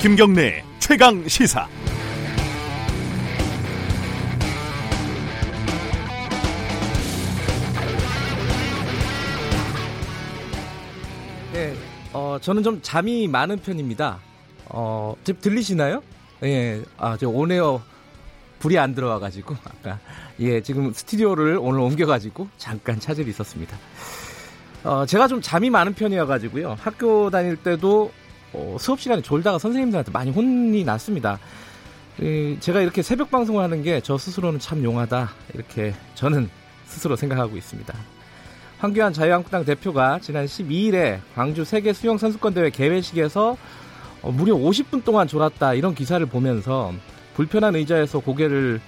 김경래 최강 시사. 네, 어, 저는 좀 잠이 많은 편입니다. 어, 지금 들리시나요? 예, 아, 저 온에어 불이 안 들어와가지고, 아까, 예, 지금 스튜디오를 오늘 옮겨가지고 잠깐 찾을 있었습니다. 어, 제가 좀 잠이 많은 편이어가지고요. 학교 다닐 때도 어, 수업 시간에 졸다가 선생님들한테 많이 혼이 났습니다. 예, 제가 이렇게 새벽 방송을 하는 게 저 스스로는 참 용하다. 이렇게 저는 스스로 생각하고 있습니다. 황교안 자유한국당 대표가 지난 12일에 광주 세계 수영 선수권 대회 개회식에서 어, 무려 50분 동안 졸았다 이런 기사를 보면서 불편한 의자에서 고개를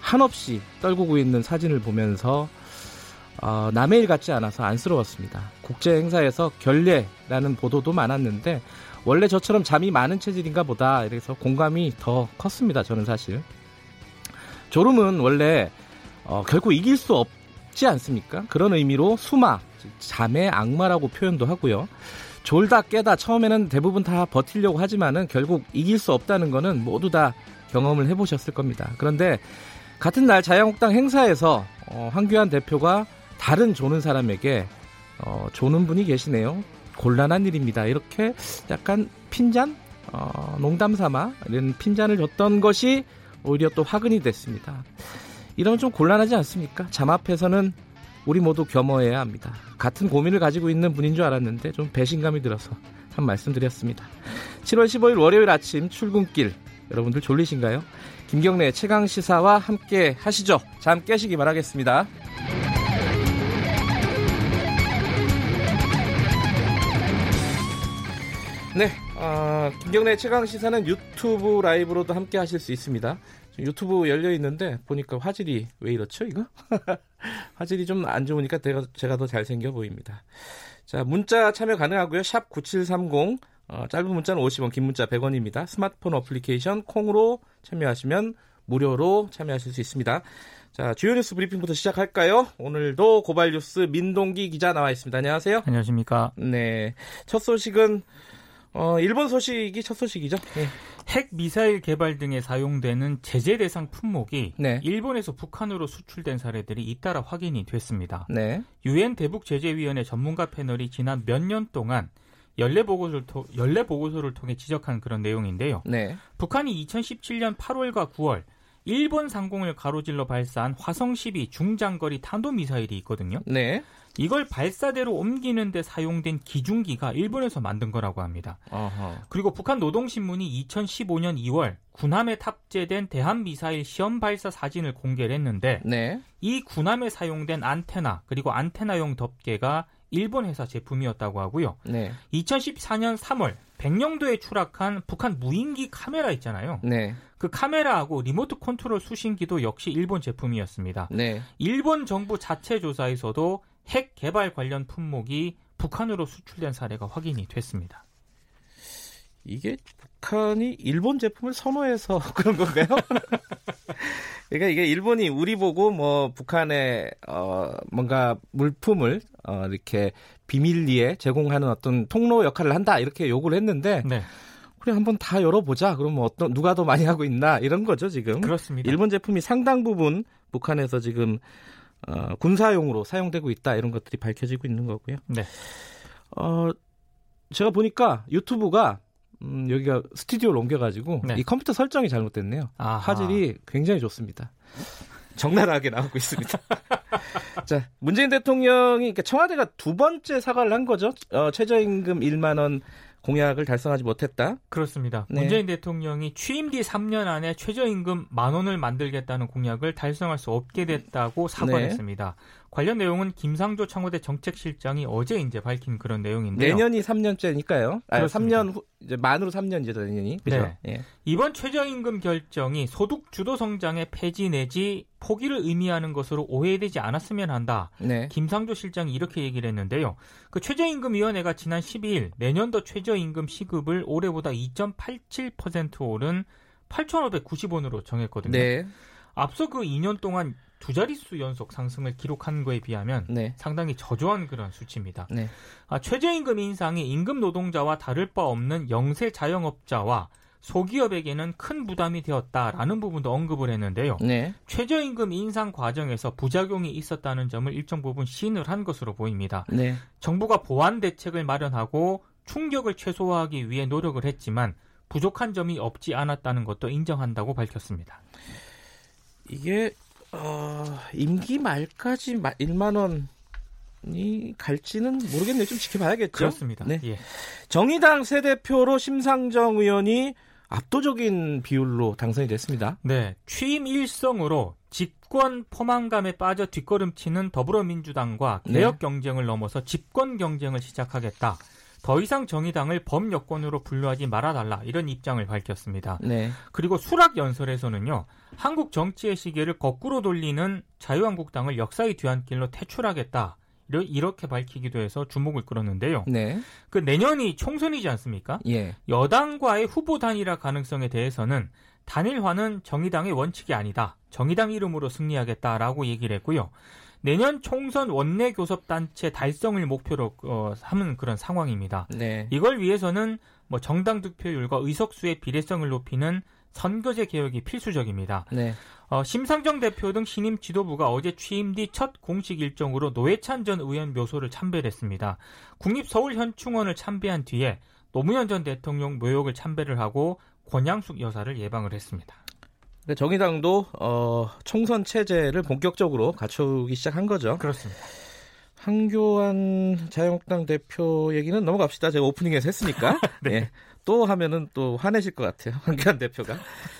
한없이 떨구고 있는 사진을 보면서 어, 남의 일 같지 않아서 안쓰러웠습니다. 국제 행사에서 결례라는 보도도 많았는데 원래 저처럼 잠이 많은 체질인가 보다 이래서 공감이 더 컸습니다. 저는 사실 졸음은 원래 어, 결코 이길 수 없지 않습니까? 그런 의미로 수마, 잠의 악마라고 표현도 하고요. 졸다 깨다 처음에는 대부분 다 버티려고 하지만은 결국 이길 수 없다는 거는 모두 다 경험을 해보셨을 겁니다. 그런데 같은 날 자유한국당 행사에서 어, 황교안 대표가 다른 조는 사람에게 어, 조는 분이 계시네요. 곤란한 일입니다. 이렇게 약간 핀잔, 어, 농담 삼아 이런 핀잔을 줬던 것이 오히려 또 화근이 됐습니다. 이러면 좀 곤란하지 않습니까? 잠 앞에서는 우리 모두 겸허해야 합니다. 같은 고민을 가지고 있는 분인 줄 알았는데 좀 배신감이 들어서 참 말씀드렸습니다. 7월 15일 월요일 아침 출근길 여러분들 졸리신가요? 김경래 최강 시사와 함께 하시죠. 잠 깨시기 바라겠습니다. 네, 어, 김경래 최강 시사는 유튜브 라이브로도 함께 하실 수 있습니다. 유튜브 열려 있는데 보니까 화질이 왜 이렇죠, 이거? 화질이 좀 안 좋으니까 제가, 제가 더 잘생겨 보입니다. 자, 문자 참여 가능하고요. 샵 9730, 어, 짧은 문자는 50원, 긴 문자 100원입니다. 스마트폰 어플리케이션 콩으로 참여하시면 무료로 참여하실 수 있습니다. 자, 주요 뉴스 브리핑부터 시작할까요? 오늘도 고발 뉴스 민동기 기자 나와 있습니다. 안녕하세요. 안녕하십니까. 네. 첫 소식은 어, 일본 소식이 첫 소식이죠. 네. 핵 미사일 개발 등에 사용되는 제재 대상 품목이 네. 일본에서 북한으로 수출된 사례들이 잇따라 확인이 됐습니다. 네. 유엔 대북 제재위원회 전문가 패널이 지난 몇 년 동안 연례 보고서를, 통, 연례 보고서를 통해 지적한 그런 내용인데요. 네. 북한이 2017년 8월과 9월 일본 상공을 가로질러 발사한 화성 12 중장거리 탄도 미사일이 있거든요. 네. 이걸 발사대로 옮기는 데 사용된 기중기가 일본에서 만든 거라고 합니다. 어허. 그리고 북한 노동신문이 2015년 2월 군함에 탑재된 대함미사일 시험 발사 사진을 공개를 했는데 네. 이 군함에 사용된 안테나 그리고 안테나용 덮개가 일본 회사 제품이었다고 하고요. 네. 2014년 3월 백령도에 추락한 북한 무인기 카메라 있잖아요. 네. 그 카메라하고 리모트 컨트롤 수신기도 역시 일본 제품이었습니다. 네. 일본 정부 자체 조사에서도 핵 개발 관련 품목이 북한으로 수출된 사례가 확인이 됐습니다. 이게 북한이 일본 제품을 선호해서 그런 건가요? 그러니까 이게 일본이 우리 보고 뭐 북한의 어 뭔가 물품을 어 이렇게 비밀리에 제공하는 어떤 통로 역할을 한다 이렇게 요구를 했는데 네. 그래 한번 다 열어보자. 그러면 어떤 누가 더 많이 하고 있나 이런 거죠 지금. 그렇습니다. 일본 제품이 상당 부분 북한에서 지금 어, 군사용으로 사용되고 있다 이런 것들이 밝혀지고 있는 거고요. 네. 어 제가 보니까 유튜브가 음, 여기가 스튜디오를 옮겨가지고 네. 이 컴퓨터 설정이 잘못됐네요. 아하. 화질이 굉장히 좋습니다. 적나라하게 나오고 있습니다. 자, 문재인 대통령이 청와대가 두 번째 사과를 한 거죠. 어, 최저임금 1만 원 공약을 달성하지 못했다. 그렇습니다. 네. 문재인 대통령이 취임 뒤 3년 안에 최저임금 만 원을 만들겠다는 공약을 달성할 수 없게 됐다고 사과했습니다. 관련 내용은 김상조 청와대 정책실장이 어제 이제 밝힌 그런 내용인데요. 내년이 3년째니까요. 아, 그렇습니다. 3년 후 이제 만으로 3년 이제 내년이. 그죠? 네. 예. 이번 최저임금 결정이 소득 주도 성장의 폐지 내지 포기를 의미하는 것으로 오해되지 않았으면 한다. 네. 김상조 실장이 이렇게 얘기를 했는데요. 그 최저임금위원회가 지난 12일 내년도 최저임금 시급을 올해보다 2.87% 오른 8,590원으로 정했거든요. 네. 앞서 그 2년 동안 두 자릿수 연속 상승을 기록한 거에 비하면 네. 상당히 저조한 그런 수치입니다. 네. 아, 최저임금 인상이 임금 노동자와 다를 바 없는 영세 자영업자와 소기업에게는 큰 부담이 되었다라는 부분도 언급을 했는데요. 네. 최저임금 인상 과정에서 부작용이 있었다는 점을 일정 부분 시인을 한 것으로 보입니다. 네. 정부가 보완 대책을 마련하고 충격을 최소화하기 위해 노력을 했지만 부족한 점이 없지 않았다는 것도 인정한다고 밝혔습니다. 이게 어, 임기 말까지 1만 원 이 갈지는 모르겠네요. 좀 지켜봐야겠죠. 그렇습니다. 네. 예. 정의당 새 대표로 심상정 의원이 압도적인 비율로 당선이 됐습니다. 네, 취임 일성으로 집권 포만감에 빠져 뒷걸음치는 더불어민주당과 네. 개혁 경쟁을 넘어서 집권 경쟁을 시작하겠다. 더 이상 정의당을 범여권으로 분류하지 말아달라 이런 입장을 밝혔습니다. 네. 그리고 수락 연설에서는요, 한국 정치의 시계를 거꾸로 돌리는 자유한국당을 역사의 뒤안길로 퇴출하겠다. 이렇게 밝히기도 해서 주목을 끌었는데요. 네. 그 내년이 총선이지 않습니까? 예. 여당과의 후보 단일화 가능성에 대해서는 단일화는 정의당의 원칙이 아니다. 정의당 이름으로 승리하겠다라고 얘기를 했고요. 내년 총선 원내 교섭 단체 달성을 목표로 어, 하는 그런 상황입니다. 네. 이걸 위해서는 뭐 정당 득표율과 의석수의 비례성을 높이는 선거제 개혁이 필수적입니다. 네. 어, 심상정 대표 등 신임 지도부가 어제 취임 뒤 첫 공식 일정으로 노회찬 전 의원 묘소를 참배했습니다. 국립서울현충원을 참배한 뒤에 노무현 전 대통령 묘역을 참배를 하고 권양숙 여사를 예방을 했습니다. 그러니까 정의당도 어, 총선 체제를 본격적으로 갖추기 시작한 거죠. 그렇습니다. 한교안 자유한국당 대표 얘기는 넘어갑시다. 제가 오프닝에서 했으니까. 네. 예. 또 하면은 또 화내실 것 같아요. 한교안 대표가.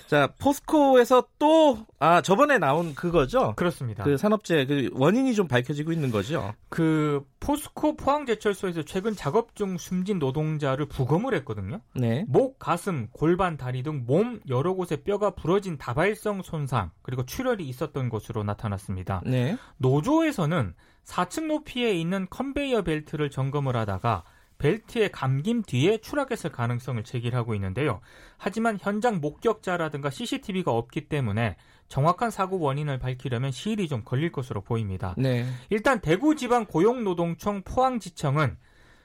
자, 포스코에서 또, 아, 저번에 나온 그거죠? 그렇습니다. 그 산업재 그 원인이 좀 밝혀지고 있는 거죠. 그 포스코 포항제철소에서 최근 작업 중 숨진 노동자를 부검을 했거든요. 네. 목, 가슴, 골반, 다리 등 몸 여러 곳에 뼈가 부러진 다발성 손상 그리고 출혈이 있었던 것으로 나타났습니다. 네. 노조에서는 4층 높이에 있는 컨베이어 벨트를 점검을 하다가 벨트의 감김 뒤에 추락했을 가능성을 제기하고 있는데요. 하지만 현장 목격자라든가 CCTV가 없기 때문에 정확한 사고 원인을 밝히려면 시일이 좀 걸릴 것으로 보입니다. 네. 일단 대구지방 고용노동청 포항지청은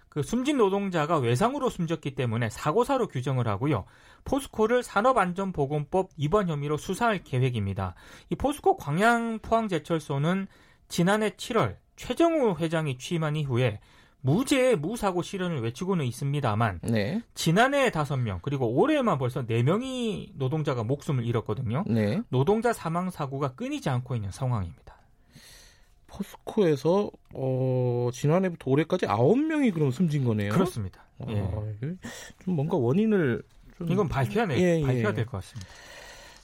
그 숨진 노동자가 외상으로 숨졌기 때문에 사고사로 규정을 하고요. 포스코를 산업안전보건법 위반 혐의로 수사할 계획입니다. 이 포스코 광양 포항제철소는 지난해 7월 최정우 회장이 취임한 이후에 무죄 무사고 실현을 외치고는 있습니다만 네. 지난해 5명 그리고 올해만 벌써 4명이 노동자가 목숨을 잃었거든요. 네. 노동자 사망 사고가 끊이지 않고 있는 상황입니다. 포스코에서 어, 지난해부터 올해까지 9명이 그럼 숨진 거네요. 그렇습니다. 아, 예. 좀 뭔가 원인을 좀 이건 밝혀야, 돼, 예, 예. 밝혀야 될것 같습니다.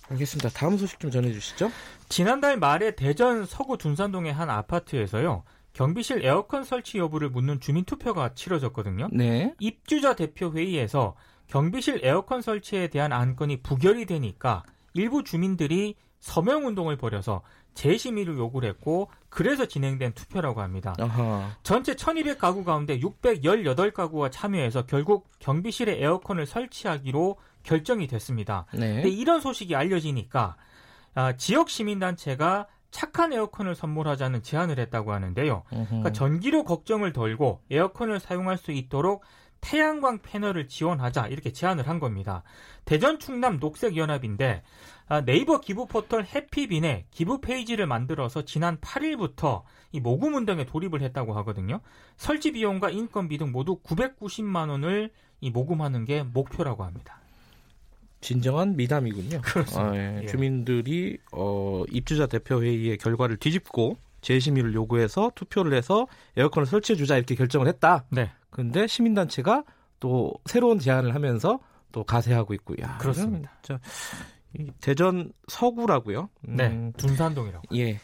알겠습니다. 다음 소식 좀 전해 주시죠. 지난달 말에 대전 서구 둔산동의 한 아파트에서요. 경비실 에어컨 설치 여부를 묻는 주민 투표가 치러졌거든요. 네. 입주자 대표 회의에서 경비실 에어컨 설치에 대한 안건이 부결이 되니까 일부 주민들이 서명 운동을 벌여서 재심의를 요구를 했고 그래서 진행된 투표라고 합니다. 아하. 전체 1200가구 가운데 618가구가 참여해서 결국 경비실에 에어컨을 설치하기로 결정이 됐습니다. 네. 근데 이런 소식이 알려지니까 아, 지역 시민단체가 착한 에어컨을 선물하자는 제안을 했다고 하는데요. 그러니까 전기료 걱정을 덜고 에어컨을 사용할 수 있도록 태양광 패널을 지원하자 이렇게 제안을 한 겁니다. 대전 충남 녹색연합인데 아, 네이버 기부 포털 해피빈에 기부 페이지를 만들어서 지난 8일부터 이 모금 운동에 돌입을 했다고 하거든요. 설치 비용과 인건비 등 모두 990만 원을 이 모금하는 게 목표라고 합니다. 진정한 미담이군요. 그렇습니다. 아, 예. 예. 주민들이 어, 입주자 대표 회의의 결과를 뒤집고 재심의를 요구해서 투표를 해서 에어컨을 설치해 주자 이렇게 결정을 했다. 네. 근데 시민단체가 또 새로운 제안을 하면서 또 가세하고 있고. 야, 그렇습니다. 이 대전 서구라고요. 음, 네. 둔산동이라고. 예.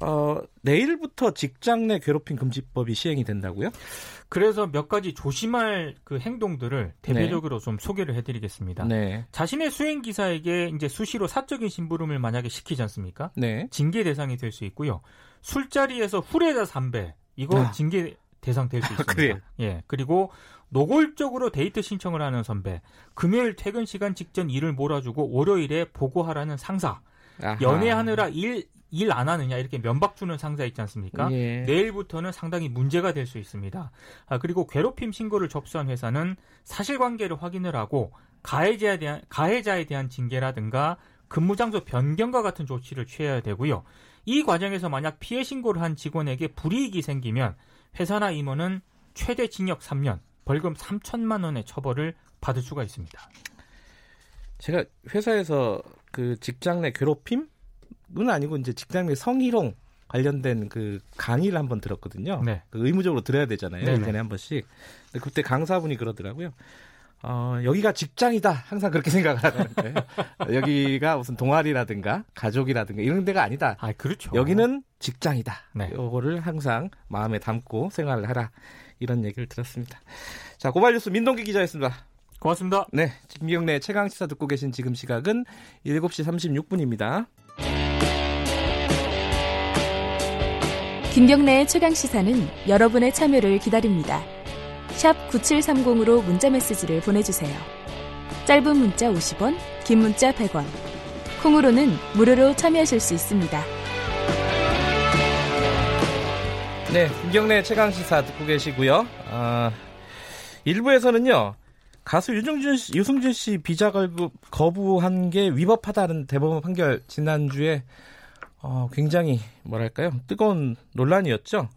어, 내일부터 직장 내 괴롭힘 금지법이 시행이 된다고요? 그래서 몇 가지 조심할 그 행동들을 대표적으로 좀 소개를 해드리겠습니다. 네. 자신의 수행 기사에게 이제 수시로 사적인 심부름을 만약에 시키지 않습니까? 네. 징계 대상이 될 수 있고요. 술자리에서 후레자 삼배 이거 아. 징계 대상 될 수 있습니다. 그래요? 예. 그리고 노골적으로 데이트 신청을 하는 선배, 금요일 퇴근 시간 직전 일을 몰아주고 월요일에 보고하라는 상사, 아하. 연애하느라 일 일 안 하느냐 이렇게 면박 주는 상사 있지 않습니까? 예. 내일부터는 상당히 문제가 될 수 있습니다. 아, 그리고 괴롭힘 신고를 접수한 회사는 사실관계를 확인을 하고 가해자에 대한 가해자에 대한 징계라든가 근무 장소 변경과 같은 조치를 취해야 되고요. 이 과정에서 만약 피해 신고를 한 직원에게 불이익이 생기면 회사나 임원은 최대 징역 3년, 벌금 3천만 원의 처벌을 받을 수가 있습니다. 제가 회사에서 그 직장 내 괴롭힘 은 아니고 이제 직장 내 성희롱 관련된 그 강의를 한번 들었거든요. 네. 그 의무적으로 들어야 되잖아요. 네네. 1년에 한 번씩. 근데 그때 강사분이 그러더라고요. 어, 여기가 직장이다. 항상 그렇게 생각을 하는 거예요. 여기가 무슨 동아리라든가 가족이라든가 이런 데가 아니다. 아, 그렇죠. 여기는 직장이다. 네. 요거를 항상 마음에 담고 생활을 하라. 이런 얘기를 들었습니다. 자, 고발뉴스 민동기 기자였습니다. 고맙습니다. 네, 김경래 최강 시사 듣고 계신 지금 시각은 7시 36분입니다. 김경래의 최강 시사는 여러분의 참여를 기다립니다. 샵 9730으로 문자 메시지를 보내주세요. 짧은 문자 50원, 긴 문자 100원. 콩으로는 무료로 참여하실 수 있습니다. 네, 김경래 최강 시사 듣고 계시고요. 아, 1부에서는요. 가수 유승준 씨, 유승준 씨 비자 거부한 게 위법하다는 대법원 판결 지난주에 어, 굉장히 뭐랄까요 뜨거운 논란이었죠.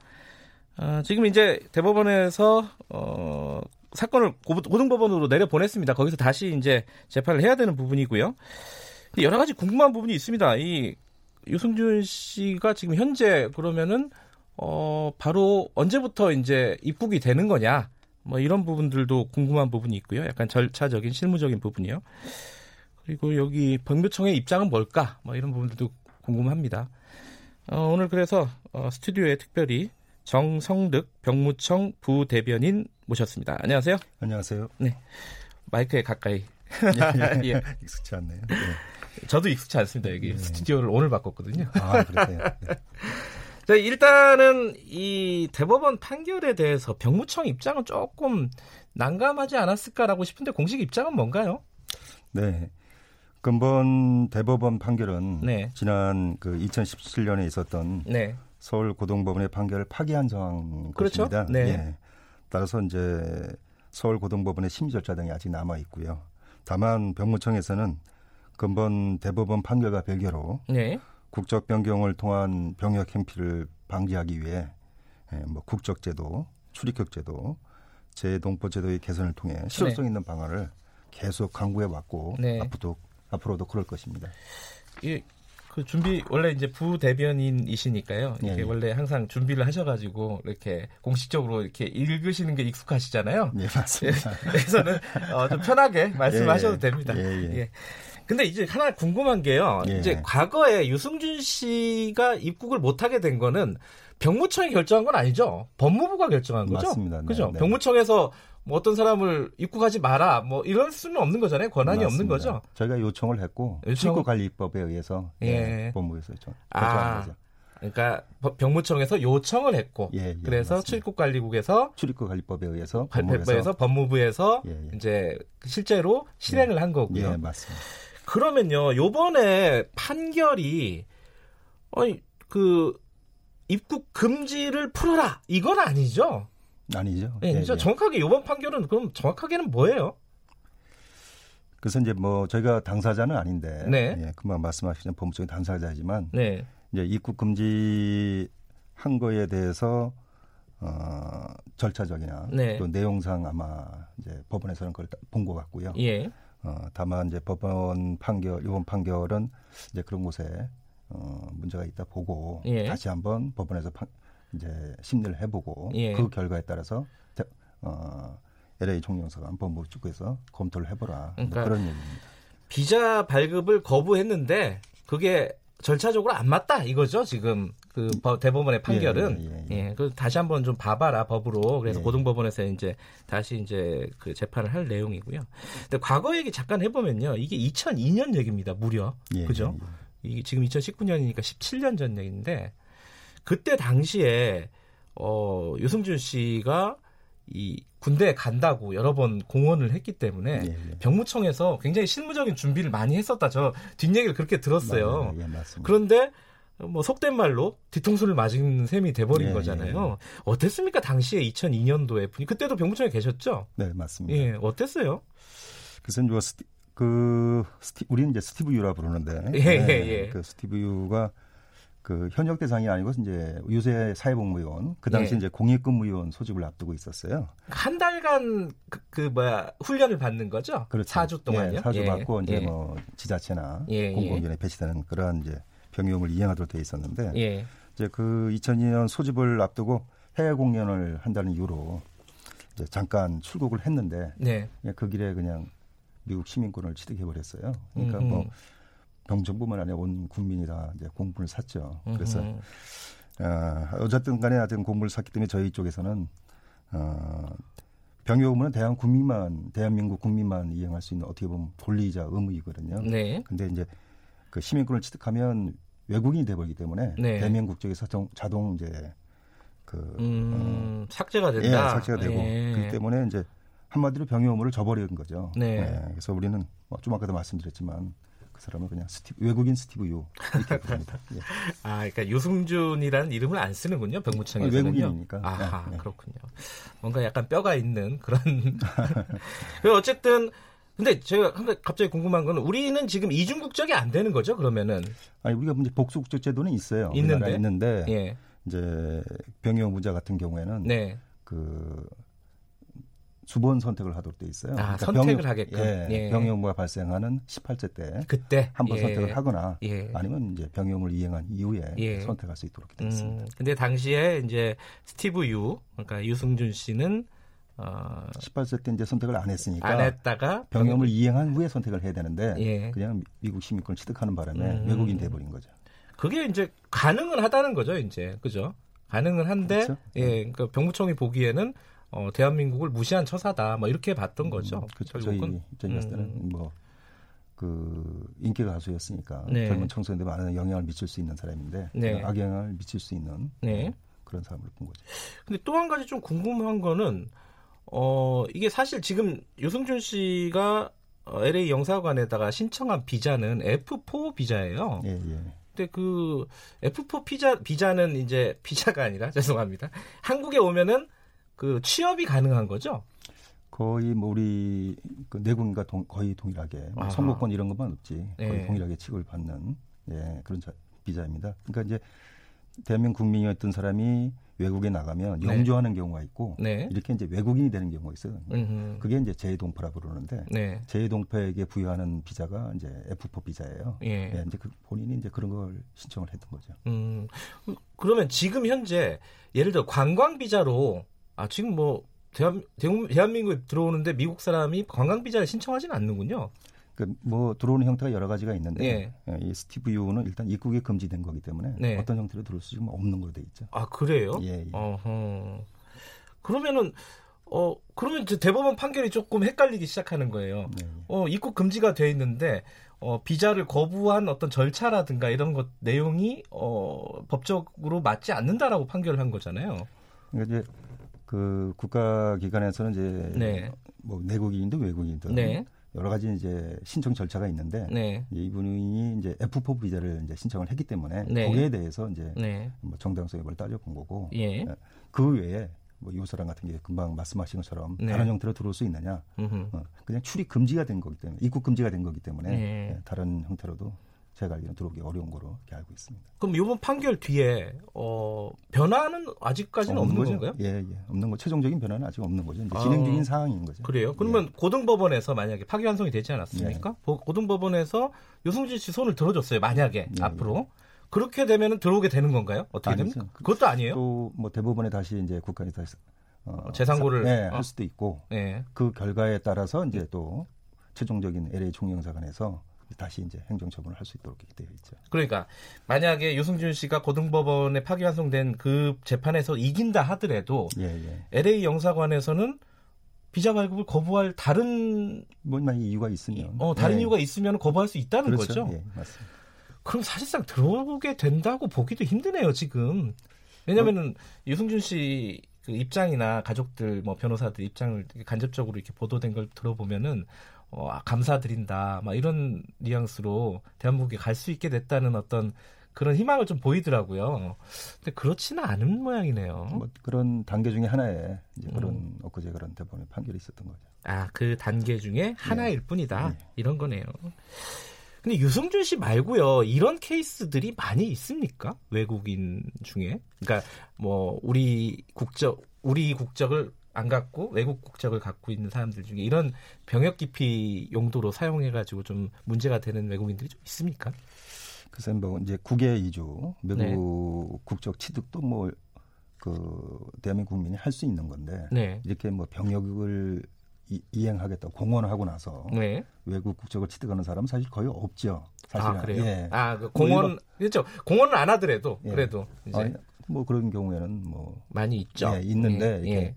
아, 지금 이제 대법원에서 어, 사건을 고- 고등법원으로 내려 보냈습니다. 거기서 다시 이제 재판을 해야 되는 부분이고요. 여러 가지 궁금한 부분이 있습니다. 이 유승준 씨가 지금 현재 그러면은 어 바로 언제부터 이제 입국이 되는 거냐? 뭐 이런 부분들도 궁금한 부분이 있고요. 약간 절차적인 실무적인 부분이요. 그리고 여기 법무청의 입장은 뭘까? 뭐 이런 부분들도 궁금합니다. 어, 오늘 그래서 어, 스튜디오에 특별히 정성득 병무청 부대변인 모셨습니다. 안녕하세요. 안녕하세요. 마이크에 가까이. 예. 익숙치 않네요. 네. 저도 익숙치 않습니다. 여기 스튜디오를 오늘 바꿨거든요. 아, 그러세요. 네. 자, 일단은 이 대법원 판결에 대해서 병무청 입장은 조금 난감하지 않았을까라고 싶은데 공식 입장은 뭔가요? 네. 근본 대법원 판결은 네. 지난 그 2017년에 있었던 네. 서울 고등법원의 판결을 파기한 정황 그렇죠. 것입니다. 네. 예. 따라서 이제 서울 고등법원의 심의 절차 등이 아직 남아 있고요. 다만 병무청에서는 근본 대법원 판결과 별개로 네. 국적 변경을 통한 병역 행피를 방지하기 위해 예, 뭐 국적 제도, 출입국 제도, 재동포 제도의 개선을 통해 실효성 있는 방안을 계속 강구해 왔고 네. 앞으로도 앞으로도 그럴 것입니다. 이, 그 준비 원래 이제 부대변인이시니까요. 이렇게 예, 예. 원래 항상 준비를 하셔가지고 이렇게 공식적으로 이렇게 읽으시는 게 익숙하시잖아요. 예, 맞습니다. 그래서는 어, 좀 편하게 말씀하셔도 예, 됩니다. 예, 예. 근데 이제 하나 궁금한 게요. 예. 이제 과거에 유승준 씨가 입국을 못하게 된 거는 병무청이 결정한 건 아니죠. 법무부가 결정한 거죠. 맞습니다. 네, 그죠? 네. 병무청에서 뭐 어떤 사람을 입국하지 마라 뭐 이럴 수는 없는 거잖아요. 권한이 없는 맞습니다. 거죠. 저희가 요청을 했고 요청? 출입국관리법에 의해서 예. 예, 법무부에서 좀 아, 거죠. 그러니까 법- 병무청에서 요청을 했고 예, 예, 그래서 맞습니다. 출입국관리국에서 출입국관리법에 의해서 법무부에서 법무부에서 예, 예. 이제 실제로 실행을 한 거고요. 예, 맞습니다. 그러면요, 요번에 판결이, 어이, 그, 입국 금지를 풀어라! 이건 아니죠? 아니죠. 예, 진짜 정확하게 요번 판결은 그럼 정확하게는 뭐예요? 그래서 이제 뭐 저희가 당사자는 아닌데 네. 예, 금방 말씀하신 법무청이 당사자지만 네. 이제 입국 금지 한 거에 대해서 어, 절차적이나 네. 또 내용상 아마 이제 법원에서는 그걸 본 것 같고요. 예. 어, 다만 이제 법원 판결 이번 판결은 이제 그런 곳에 어, 문제가 있다 보고 예. 다시 한번 법원에서 판, 이제 심리를 해보고 예. 그 결과에 따라서 대, 어, LA 총영사관 법무부 쪽에서 검토를 해보라 뭐 그러니까 그런 얘기입니다. 비자 발급을 거부했는데, 그게 절차적으로 안 맞다, 이거죠, 지금. 그 법- 대법원의 판결은. 예, 예, 예, 예. 그 다시 한번 좀 봐봐라, 법으로. 그래서 예. 고등법원에서 이제 다시 이제 그 재판을 할 내용이고요. 근데 과거 얘기 잠깐 해보면요. 이게 2002년 얘기입니다, 무려. 예, 그죠? 예, 예. 이게 지금 2019년이니까 17년 전 얘기인데 그때 당시에 어 유승준 씨가 이 군대에 간다고 여러 번 공언을 했기 때문에 예, 예. 병무청에서 굉장히 실무적인 준비를 많이 했었다. 저 뒷얘기를 그렇게 들었어요. 맞아요. 예, 맞습니다. 그런데 뭐 속된 말로 뒤통수를 맞은 셈이 돼버린 예, 거잖아요. 어땠습니까? 당시에 2002년도에 분위 그때도 병무청에 계셨죠? 네, 맞습니다. 예, 어땠어요? 그래서 뭐 스티, 그 스티, 우리는 이제 스티브 유라 부르는데 예, 예, 예. 그 스티브 유가 그 현역 대상이 아니고 이제 요새 사회복무요원 그 당시 예. 이제 공익근무요원 소집을 앞두고 있었어요. 한 달간 그, 그 뭐야 훈련을 받는 거죠? 그렇죠. 4주 동안요. 예, 4주 예, 받고 이제 예. 뭐 지자체나 예, 공공기관에 배치되는 그러한 이제 병역을 이행하도록 돼 있었는데 예. 이제 그 2002년 소집을 앞두고 해외 공연을 한다는 이유로 이제 잠깐 출국을 했는데 네. 그 길에 그냥 미국 시민권을 취득해 버렸어요. 그러니까 음흠. 뭐 병정부만 아니라 온 국민이 다 이제 공분을 샀죠. 그래서 음흠. 어, 어쨌든 간에 하여튼 공분을 샀기 때문에 저희 쪽에서는 어, 병역 의무는 대한 국민만 대한민국 국민만 이행할 수 있는 어떻게 보면 권리이자 의무이거든요. 네. 근데 이제 그 시민권을 취득하면 외국인이 돼버리기 때문에 네. 대한민국 쪽에서 자동, 이제 그 음, 삭제가 예, 된다. 삭제가 되고 예. 그렇기 때문에 이제 한마디로 병역 의무를 저버리는 거죠. 네. 예, 그래서 우리는 뭐좀 아까도 말씀드렸지만 그 사람은 그냥 스티브, 외국인 스티브 유 이렇게 부릅니다. 예. 아, 그러니까 유승준이라는 이름을 안 쓰는군요. 병무청에서는요. 외국인이니까. 아하, 네, 네. 그렇군요. 뭔가 약간 뼈가 있는 그런. 어쨌든 근데 제가 갑자기 궁금한 거는 우리는 지금 이중 국적이 안 되는 거죠? 그러면은 아니 우리가 이제 복수 국적 제도는 있어요. 있는데? 있는데 예, 이제 병역 무자 같은 경우에는 네, 그 수번 선택을 하도록 돼 있어요. 아, 선택을 하게끔. 예, 예. 병역무가 발생하는 18세 때 그때 한번 예. 선택을 하거나 예. 아니면 이제 병역을 이행한 이후에 예. 선택할 수 있도록 돼 있습니다. 음, 근데 당시에 이제 스티브 유, 그러니까 유승준 씨는 어, 18세 때 이제 선택을 안 했으니까 안 했다가 병역을 이행한 후에 선택을 해야 되는데 예. 그냥 미국 시민권을 취득하는 바람에 음. 외국인 돼버린 거죠. 그게 이제 가능은 하다는 거죠, 이제 그죠? 가능은 한데, 그렇죠. 예, 그러니까 병무청이 보기에는 어, 대한민국을 무시한 처사다, 뭐 이렇게 봤던 거죠. 그렇죠. 저희 결국은. 입장에 봤을 때는 음. 뭐. 그 인기 가수였으니까 네. 젊은 청소년들 많은 영향을 미칠 수 있는 사람인데 네. 악영향을 미칠 수 있는 네. 그런 사람을 본 거죠. 근데 또 한 가지 좀 궁금한 거는 어 이게 사실 지금 유승준 씨가 어, LA 영사관에다가 신청한 비자는 F4 비자예요. 예, 예. 근데 그 F4 비자 비자는 이제 비자가 아니라 죄송합니다. 한국에 오면은 그 취업이 가능한 거죠? 거의 뭐 우리 그 내국인과 동- 거의 동일하게 뭐. 선거권 이런 것만 없지 거의 네. 동일하게 취급을 받는 예, 그런 자- 비자입니다. 그러니까 이제 대한민국 국민이었던 사람이 외국에 나가면 네. 영주하는 경우가 있고 네. 이렇게 이제 외국인이 되는 경우가 있어요. 음흠. 그게 이제 재동포라 부르는데 네. 재동포에게 부여하는 비자가 이제 F4 비자예요. 예. 예, 이제 그 본인이 이제 그런 걸 신청을 했던 거죠. 음. 그러면 지금 현재 예를 들어 관광 비자로 아 지금 뭐 대한, 대한- 대한민국에 들어오는데 미국 사람이 관광 비자를 신청하지는 않는군요. 그뭐 들어오는 형태가 여러 가지가 있는데 예. 예, 이 스티브 유는 일단 입국에 금지된 거기 때문에 네. 어떤 형태로 들어올 수 지금 없는 걸로 돼 있죠. 아 그래요? 예, 예. 어허. 그러면은 어 그러면 이제 대법원 판결이 조금 헷갈리기 시작하는 거예요. 예, 예. 어 입국 금지가 돼 있는데 어 비자를 거부한 어떤 절차라든가 이런 것 내용이 어 법적으로 맞지 않는다라고 판결을 한 거잖아요. 그러니까 이제 그 국가 기관에서는 이제 네. 뭐 내국인이든 외국인이든 네. 여러 가지 이제 신청 절차가 있는데 네. 이분이 이제 F4 비자를 이제 신청을 했기 때문에 네. 거기에 대해서 이제 네. 뭐 정당성을 뭘 따져본 거고 예. 그 외에 뭐 요사람 같은 게 금방 말씀하신 것처럼 네. 다른 형태로 들어올 수 있느냐 음흠. 어, 그냥 출입 금지가 된 거기 때문에 입국 금지가 된 거기 때문에 네. 예, 다른 형태로도 제가 알기로는 들어오기 어려운 거로 이렇게 알고 있습니다. 그럼 이번 판결 뒤에 어 변화는 아직까지는 없는, 거죠? 건가요? 예, 예. 없는 거. 최종적인 변화는 아직 없는 거죠. 이제 아. 진행 중인 상황인 거죠. 그래요? 그러면 고등법원에서 만약에 파기환송이 되지 않았습니까? 보- 고등법원에서 유승진 씨 손을 들어줬어요. 만약에 네, 앞으로 그렇게 되면은 들어오게 되는 건가요? 어떻게 아니죠. 됩니까? 그것도 아니에요? 또 뭐 대법원에 다시 이제 국가에 다시 어, 재상고를- 사- 네, 어. 할 수도 있고 네. 그 결과에 따라서 이제 또 최종적인 LA 총영사관에서 다시 이제 행정 처분을 할 수 있도록 되어 있죠. 그러니까 만약에 유승준 씨가 고등법원에 파기환송된 그 재판에서 이긴다 하더라도 예, 예. LA 영사관에서는 비자 발급을 거부할 다른 뭐 만약 이유가 있으면 어 다른 예. 이유가 있으면 거부할 수 있다는 그렇죠. 거죠. 예, 맞습니다. 그럼 사실상 들어오게 된다고 보기도 힘드네요, 지금. 왜냐면은 유승준 씨 그 입장이나 가족들 뭐 변호사들 입장을 간접적으로 이렇게 보도된 걸 들어보면은 어, 아, 감사드린다. 막 이런 뉘앙스로 대한민국에 갈 수 있게 됐다는 어떤 그런 희망을 좀 보이더라고요. 근데 그렇지는 않은 모양이네요. 뭐 그런 단계 중에 하나에 이제 그런 음. 엊그제 그런 대법원의 판결이 있었던 거죠. 아, 그 단계 중에 하나일 네. 뿐이다. 네. 이런 거네요. 근데 유승준 씨 말고요. 이런 케이스들이 많이 있습니까? 외국인 중에. 그러니까 뭐 우리 국적 우리 국적을 안 갖고 외국 국적을 갖고 있는 사람들 중에 이런 병역 기피 용도로 사용해 가지고 좀 문제가 되는 외국인들이 좀 있습니까? 글쎄 뭐 이제 국외 이주 외국 네. 국적 취득도 뭐 그 대한민국 국민이 할 수 있는 건데 네. 이렇게 뭐 병역을 이, 행하겠다 공언하고 나서 네. 외국 국적을 취득하는 사람 은 사실 거의 없죠. 사실 아 그래요? 예. 아그 뭐 공언 뭐 그렇죠. 공언을 안 하더라도 예. 그래도 이제 아니, 뭐 그런 경우에는 뭐 많이 있죠. 예, 있는데 예. 이렇게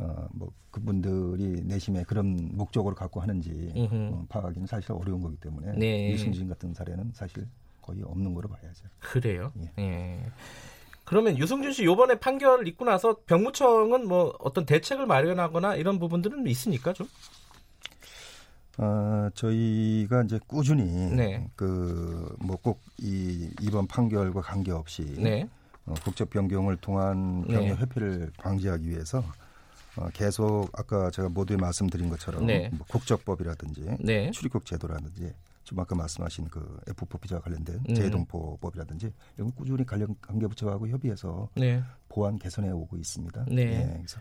어, 뭐 그분들이 내심에 그런 목적으로 갖고 하는지 어, 파악하기는 사실 어려운 거기 때문에 네. 유승진 같은 사례는 사실 거의 없는 거로 봐야죠. 그래요. 예. 예. 그러면 유승준 씨 요번에 판결을 있고 나서 병무청은 뭐 어떤 대책을 마련하거나 이런 부분들은 있습니까 좀? 어, 저희가 이제 꾸준히 네. 그뭐 꼭 이 이번 판결과 관계없이 네. 어, 국적 변경을 통한 병역 네. 회피를 방지하기 위해서 어, 계속 아까 제가 모두에 말씀드린 것처럼 네. 뭐 국적법이라든지 네. 출입국 제도라든지 지금 아까 말씀하신 그 F4 비자와 관련된 음. 재동포법이라든지 이건 꾸준히 관련 관계부처하고 협의해서 네. 보완 개선해 오고 있습니다. 네. 예, 그래서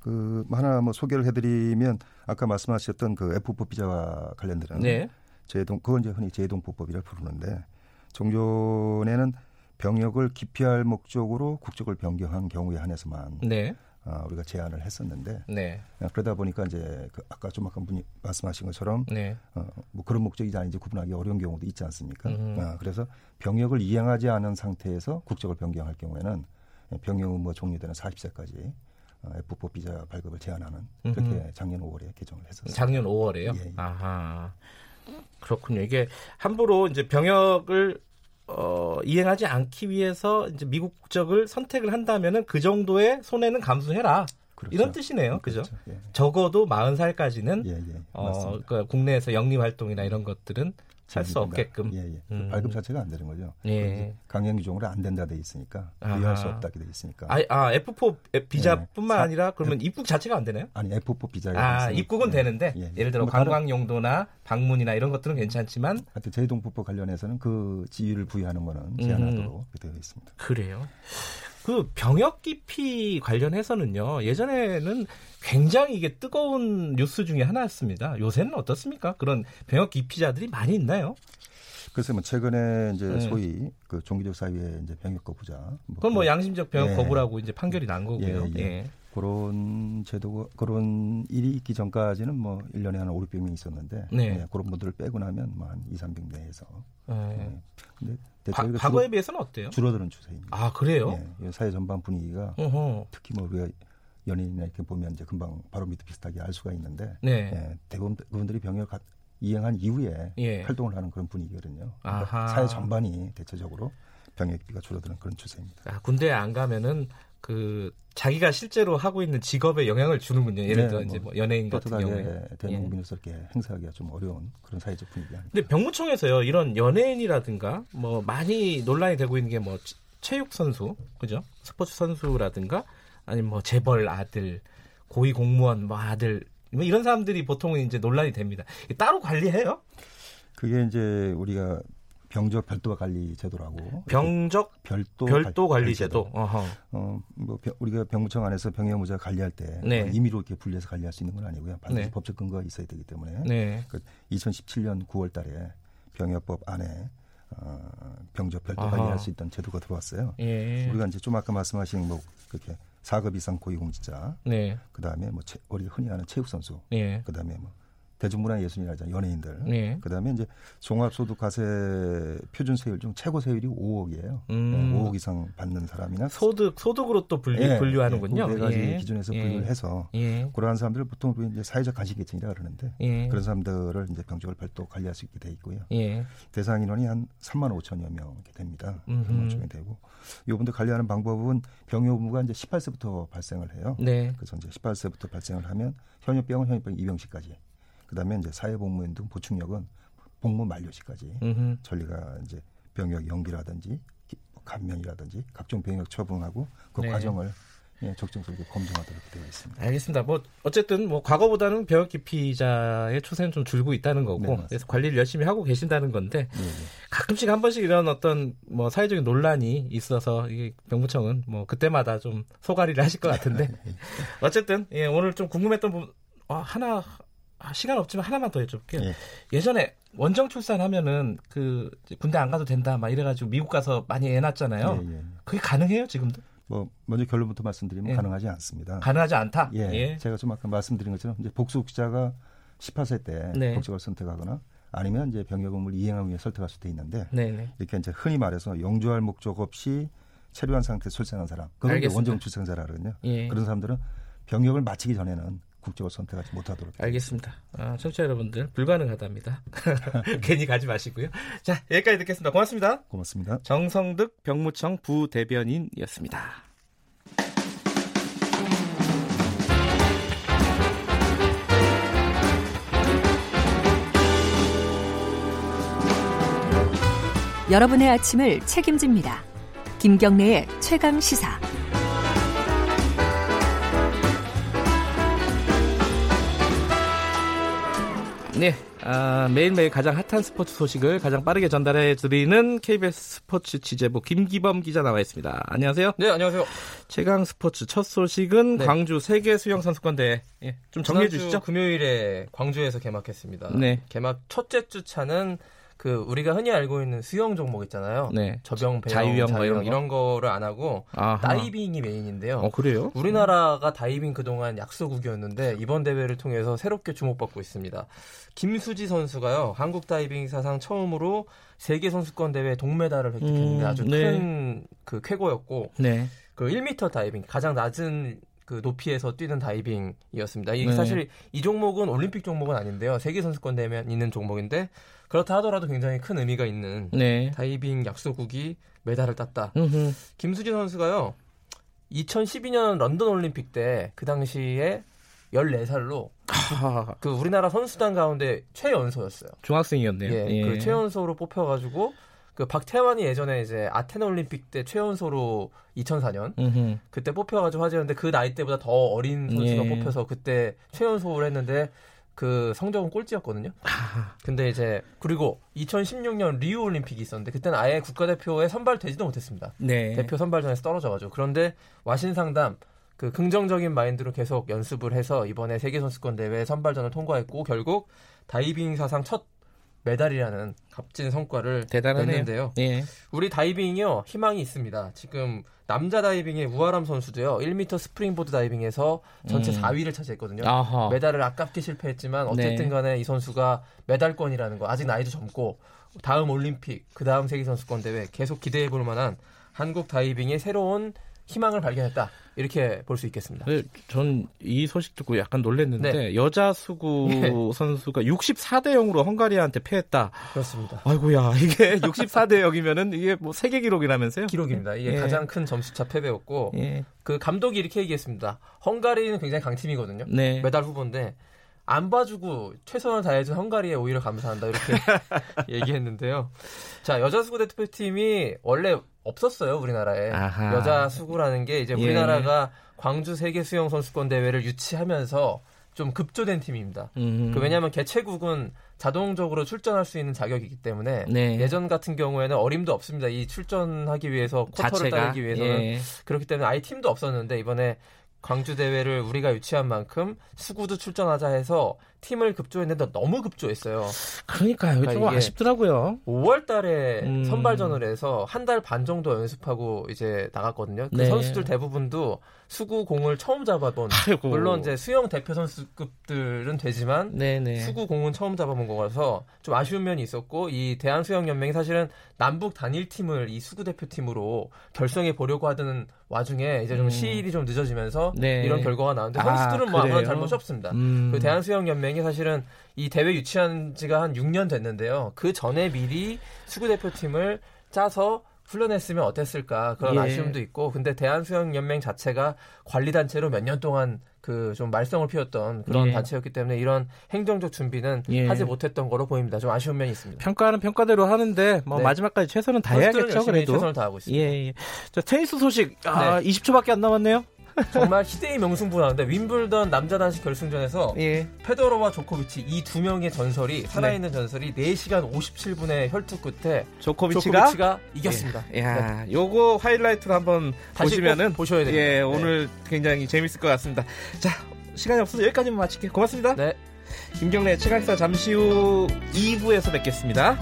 그 하나 뭐 소개를 해드리면 아까 말씀하셨던 그 F4 비자와 관련된 네. 재동 그건 이제 흔히 재동포법이라 부르는데 종전에는 병역을 기피할 목적으로 국적을 변경한 경우에 한해서만 네. 어, 우리가 제안을 했었는데 네. 어, 그러다 보니까 이제 그 아까 좀 아까 분이 말씀하신 것처럼 네. 어, 뭐 그런 목적이지 아닌지 구분하기 어려운 경우도 있지 않습니까? 어, 그래서 병역을 이행하지 않은 상태에서 국적을 변경할 경우에는 병역 의무 종료되는 40세까지 어, F4 비자 발급을 제한하는 그렇게 음흠. 작년 5월에 개정을 했었습니다. 작년 5월에요? 예, 예. 아하. 그렇군요. 이게 함부로 이제 병역을 어, 이행하지 않기 위해서 이제 미국 국적을 선택을 한다면은 그 정도의 손해는 감수해라. 그렇죠. 이런 뜻이네요. 그죠? 그렇죠. 예. 적어도 40살까지는 예, 예. 어, 그 국내에서 영리 활동이나 이런 것들은 살 수 없게끔. 예, 예. 그 음. 발급 자체가 안 되는 거죠. 예. 강행 규정으로 안 된다 돼 있으니까 부여할 수 없다게 돼 있으니까. 아, 아 F4 비자뿐만 예. 아니라 그러면 F, 입국 자체가 안 되나요? 아니 F4 비자가 아, 입국은 예. 되는데 예. 예를 들어 뭐 관광 용도나 방문이나 이런 것들은 괜찮지만 하여튼 제동법법 관련해서는 그 지위를 부여하는 거는 제한하도록 음. 되어 있습니다. 그래요. 그 병역 기피 관련해서는요. 예전에는 굉장히 이게 뜨거운 뉴스 중에 하나였습니다. 요새는 어떻습니까? 그런 병역 기피자들이 많이 있나요? 글쎄 뭐 최근에 이제 네. 소위 그 종교적 사유의 이제 병역 거부자 뭐 그건 뭐 양심적 병역 예. 거부라고 이제 판결이 난 거고요. 예, 예. 예. 그런 제도 그런 일이 있기 전까지는 뭐 1년에 한 5, 600명 있었는데 네. 예, 그런 분들을 빼고 나면 뭐한 2, 300 내에서. 네. 예. 근데 과, 과거에 줄어, 비해서는 어때요? 줄어드는 추세입니다. 아 그래요? 예, 사회 전반 분위기가 어허. 특히 뭐 우리가 연예인이나 이렇게 보면 이제 금방 바로 밑에 비슷하게 알 수가 있는데 네. 예, 대부분 그분들이 병역 이행한 이후에 예. 활동을 하는 그런 분위기거든요. 그러니까 사회 전반이 대체적으로 병역비가 줄어드는 그런 추세입니다. 아, 군대에 안 가면은 그 자기가 실제로 하고 있는 직업에 영향을 주는군요. 예를 네, 들어 뭐, 이제 뭐 연예인 같은 경우에 대한민국민으로서 예. 행사하기가 좀 어려운 그런 사회적 분위기가. 근데 병무청에서요 이런 연예인이라든가 뭐 많이 논란이 되고 있는 게 뭐 체육 선수, 그죠? 스포츠 선수라든가 아니면 뭐 재벌 아들, 고위 공무원 뭐 아들 뭐 이런 사람들이 보통은 이제 논란이 됩니다. 따로 관리해요? 그게 이제 우리가 병적 별도 관리 제도라고. 병적 별도, 별도 관리 제도. 어, 뭐 우리가 병무청 안에서 병역무자 관리할 때 네. 뭐 임의로 이렇게 분리해서 관리할 수 있는 건 아니고요. 반드시 네. 법적 근거가 있어야 되기 때문에 네. 그 2017년 9월 달에 병역법 안에 어, 병적 별도 아하. 관리할 수 있던 제도가 들어왔어요. 예. 우리가 이제 좀 아까 말씀하신 뭐 그렇게 4급 이상 고위공직자, 네. 그 다음에 뭐 우리가 흔히 아는 체육 선수, 네. 그 다음에 뭐 대중문화 예술인이라잖아요. 연예인들. 네. 그다음에 이제 종합소득과세 표준세율 중 최고 세율이 5억이에요. 음. 네, 5억 이상 받는 사람이나 소득 소득으로 또 분류 예, 분류하는군요. 예, 네 가지 예. 기준에서 분류를 예. 해서 예. 그러한 사람들을 보통 이제 사회적 간식계층이라 그러는데 예. 그런 사람들을 이제 병적을 별도 관리할 수 있게 돼 있고요. 예. 대상 인원이 한 3만 5천여 명 이렇게 됩니다. 병무청이 되고 이분들 관리하는 방법은 병역 의무가 이제 18세부터 발생을 해요. 네. 그래서 이제 18세부터 발생을 하면 현역병은 현역병 2병씩까지 그다음에 이제 사회복무원 등 보충력은 복무 만료 시까지 음흠. 전리가 이제 병역 연기라든지 감면이라든지 각종 병역 처분하고 그 네. 과정을 예, 적정적으로 검증하도록 되어 있습니다. 알겠습니다. 뭐 어쨌든 뭐 과거보다는 병역 기피자의 추세는 좀 줄고 있다는 거고 네. 그래서 관리를 열심히 하고 계신다는 건데 예, 예. 가끔씩 한 번씩 이런 어떤 뭐 사회적인 논란이 있어서 이 병무청은 뭐 그때마다 좀 소가리를 하실 것 같은데 어쨌든 예, 오늘 좀 궁금했던 부분 아, 하나 아, 시간 없지만 하나만 더 여쭤볼게요. 예. 예전에 원정 출산하면은 그 군대 안 가도 된다 막 이래가지고 미국 가서 많이 애 낳았잖아요. 예, 예. 그게 가능해요 지금도? 뭐 먼저 결론부터 말씀드리면 예. 가능하지 않습니다. 가능하지 않다. 예, 제가 좀 아까 말씀드린 것처럼 이제 복수기자가 18세 때 네. 복직을 선택하거나 아니면 이제 병역 의무를 이행하기 위해 설득할 수도 있는데 네네. 이렇게 이제 흔히 말해서 영주할 목적 없이 체류한 상태 출산한 사람 알겠습니다. 원정 출산자라 그러거든요. 예. 그런 사람들은 병역을 마치기 전에는 국적을 선택하지 못하도록 알겠습니다. 아, 청취자 여러분들 불가능하답니다. 괜히 가지 마시고요. 자 여기까지 듣겠습니다. 고맙습니다. 고맙습니다. 정성득 병무청 부대변인이었습니다. 여러분의 아침을 책임집니다. 김경래의 최강 시사. 네, 아, 매일매일 가장 핫한 스포츠 소식을 가장 빠르게 전달해 드리는 KBS 스포츠 취재부 김기범 기자 나와 있습니다. 안녕하세요. 네, 안녕하세요. 최강 스포츠 첫 소식은 네. 광주 세계 수영 선수권대회. 예, 좀 정리해 주시죠. 금요일에 광주에서 개막했습니다. 네. 개막 첫째 주차는 그 우리가 흔히 알고 있는 수영 종목 있잖아요. 네. 접영, 배영, 자유형 자유형, 뭐 이런 거? 이런 거를 안 하고 아하. 다이빙이 메인인데요. 어, 그래요? 우리나라가 다이빙 그동안 약소국이었는데 이번 대회를 통해서 새롭게 주목받고 있습니다. 김수지 선수가요. 한국 다이빙 사상 처음으로 세계 선수권 대회 동메달을 획득했는데 음, 아주 네. 큰 그 쾌거였고 네. 그 1m 다이빙 가장 낮은 그 높이에서 뛰는 다이빙이었습니다. 이게 네. 사실 이 종목은 올림픽 종목은 아닌데요. 세계 선수권 대회에 있는 종목인데 그렇다 하더라도 굉장히 큰 의미가 있는 네. 다이빙 약소국이 메달을 땄다. 음흠. 김수지 선수가요. 2012년 런던 올림픽 때 그 당시에 14살로 아, 그 우리나라 선수단 가운데 최연소였어요. 중학생이었네요. 예, 예. 그 최연소로 뽑혀가지고 그 박태환이 예전에 이제 아테네 올림픽 때 최연소로 2004년 음흠. 그때 뽑혀가지고 화제였는데 그 나이 때보다 더 어린 선수가 예. 뽑혀서 그때 최연소를 했는데 그 성적은 꼴찌였거든요. 아. 근데 이제 그리고 2016년 리우 올림픽이 있었는데 그때는 아예 국가대표에 선발되지도 못했습니다. 네. 대표 선발전에서 떨어져가지고 그런데 와신상담 그 긍정적인 마인드로 계속 연습을 해서 이번에 세계 선수권 대회 선발전을 통과했고 결국 다이빙 사상 첫 메달이라는 값진 성과를 대단하네요. 냈는데요. 예. 우리 다이빙이요 희망이 있습니다. 지금 남자 다이빙의 우하람 선수도요 1m 스프링보드 다이빙에서 전체 음. 4위를 차지했거든요. 아하. 메달을 아깝게 실패했지만 어쨌든 네. 간에 이 선수가 메달권이라는 거 아직 나이도 젊고 다음 올림픽 그 다음 세계 선수권 대회 계속 기대해 볼 만한 한국 다이빙의 새로운 희망을 발견했다 이렇게 볼 수 있겠습니다. 네, 전 이 소식 듣고 약간 놀랐는데 네. 여자 수구 예. 선수가 64대 0으로 헝가리한테 패했다. 그렇습니다. 아이고야 이게 64대 0이면은 이게 뭐 세계 기록이라면서요? 기록입니다. 이게 예. 가장 큰 점수차 패배였고 예. 그 감독이 이렇게 얘기했습니다. 헝가리는 굉장히 강팀이거든요. 네. 메달 후보인데 안 봐주고 최선을 다해준 헝가리에 오히려 감사한다 이렇게 얘기했는데요. 자 여자 수구 대표팀이 원래 없었어요 우리나라에 아하. 여자 수구라는 게 이제 예. 우리나라가 광주 세계 수영 선수권 대회를 유치하면서 좀 급조된 팀입니다. 음. 그 왜냐하면 개최국은 자동적으로 출전할 수 있는 자격이기 때문에 네. 예전 같은 경우에는 어림도 없습니다. 이 출전하기 위해서 쿼터를 자체가 따내기 위해서는 예. 그렇기 때문에 아예 팀도 없었는데 이번에 광주 대회를 우리가 유치한 만큼 수구도 출전하자 해서 팀을 급조했는데 너무 급조했어요. 그러니까요. 좀 그러니까 이게 아쉽더라고요. 5월 달에 음. 선발전을 해서 한 달 반 정도 연습하고 이제 나갔거든요. 그 네. 선수들 대부분도 수구 공을 처음 잡아본 아이고. 물론 이제 수영 대표 선수급들은 되지만 네네. 수구 공은 처음 잡아본 거라서 좀 아쉬운 면이 있었고 이 대한 수영 연맹이 사실은 남북 단일 팀을 이 수구 대표팀으로 결성해 보려고 하던 와중에 이제 좀 음. 시일이 좀 늦어지면서 네. 이런 결과가 나왔는데 아, 선수들은 뭐 아무런? 잘못이 없습니다. 음. 그 대한 수영 연맹 이 사실은 이 대회 유치한 지가 한 6년 됐는데요. 그 전에 미리 수구 대표팀을 짜서 훈련했으면 어땠을까 그런 예. 아쉬움도 있고 근데 대한수영연맹 자체가 관리 단체로 몇 년 동안 그 좀 말썽을 피웠던 그런 예. 단체였기 때문에 이런 행정적 준비는 예. 하지 못했던 거로 보입니다. 좀 아쉬운 면이 있습니다. 평가는 평가대로 하는데 뭐 네. 마지막까지 최선은 다해야겠죠 그래도. 최선을 다하고 있습니다. 예, 예. 자, 테니스 소식. 아, 네. 20초밖에 안 남았네요. 정말 희대의 명승부 나는데 윈블던 남자 단식 결승전에서 예. 페더러와 조코비치 이 두 명의 전설이 살아있는 전설이 4시간 57분의 혈투 끝에 조코비치가, 조코비치가 이겼습니다. 예. 야, 요거 하이라이트로 한번 보시면은 꼭 보셔야 됩니다. 예, 네. 오늘 굉장히 재밌을 것 같습니다. 자, 시간이 없어서 여기까지만 마칠게요. 고맙습니다. 네. 김경래 최강사 잠시 후 2부에서 뵙겠습니다.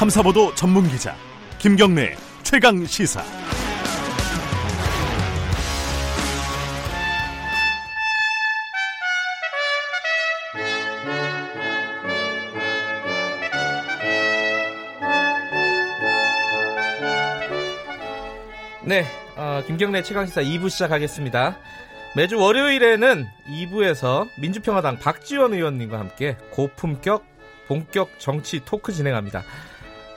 탐사보도 전문 기자 김경래 최강 시사. 네, 어, 김경래 최강시사 2부 시작하겠습니다. 매주 월요일에는 2부에서 민주평화당 박지원 의원님과 함께 고품격 본격 정치 토크 진행합니다.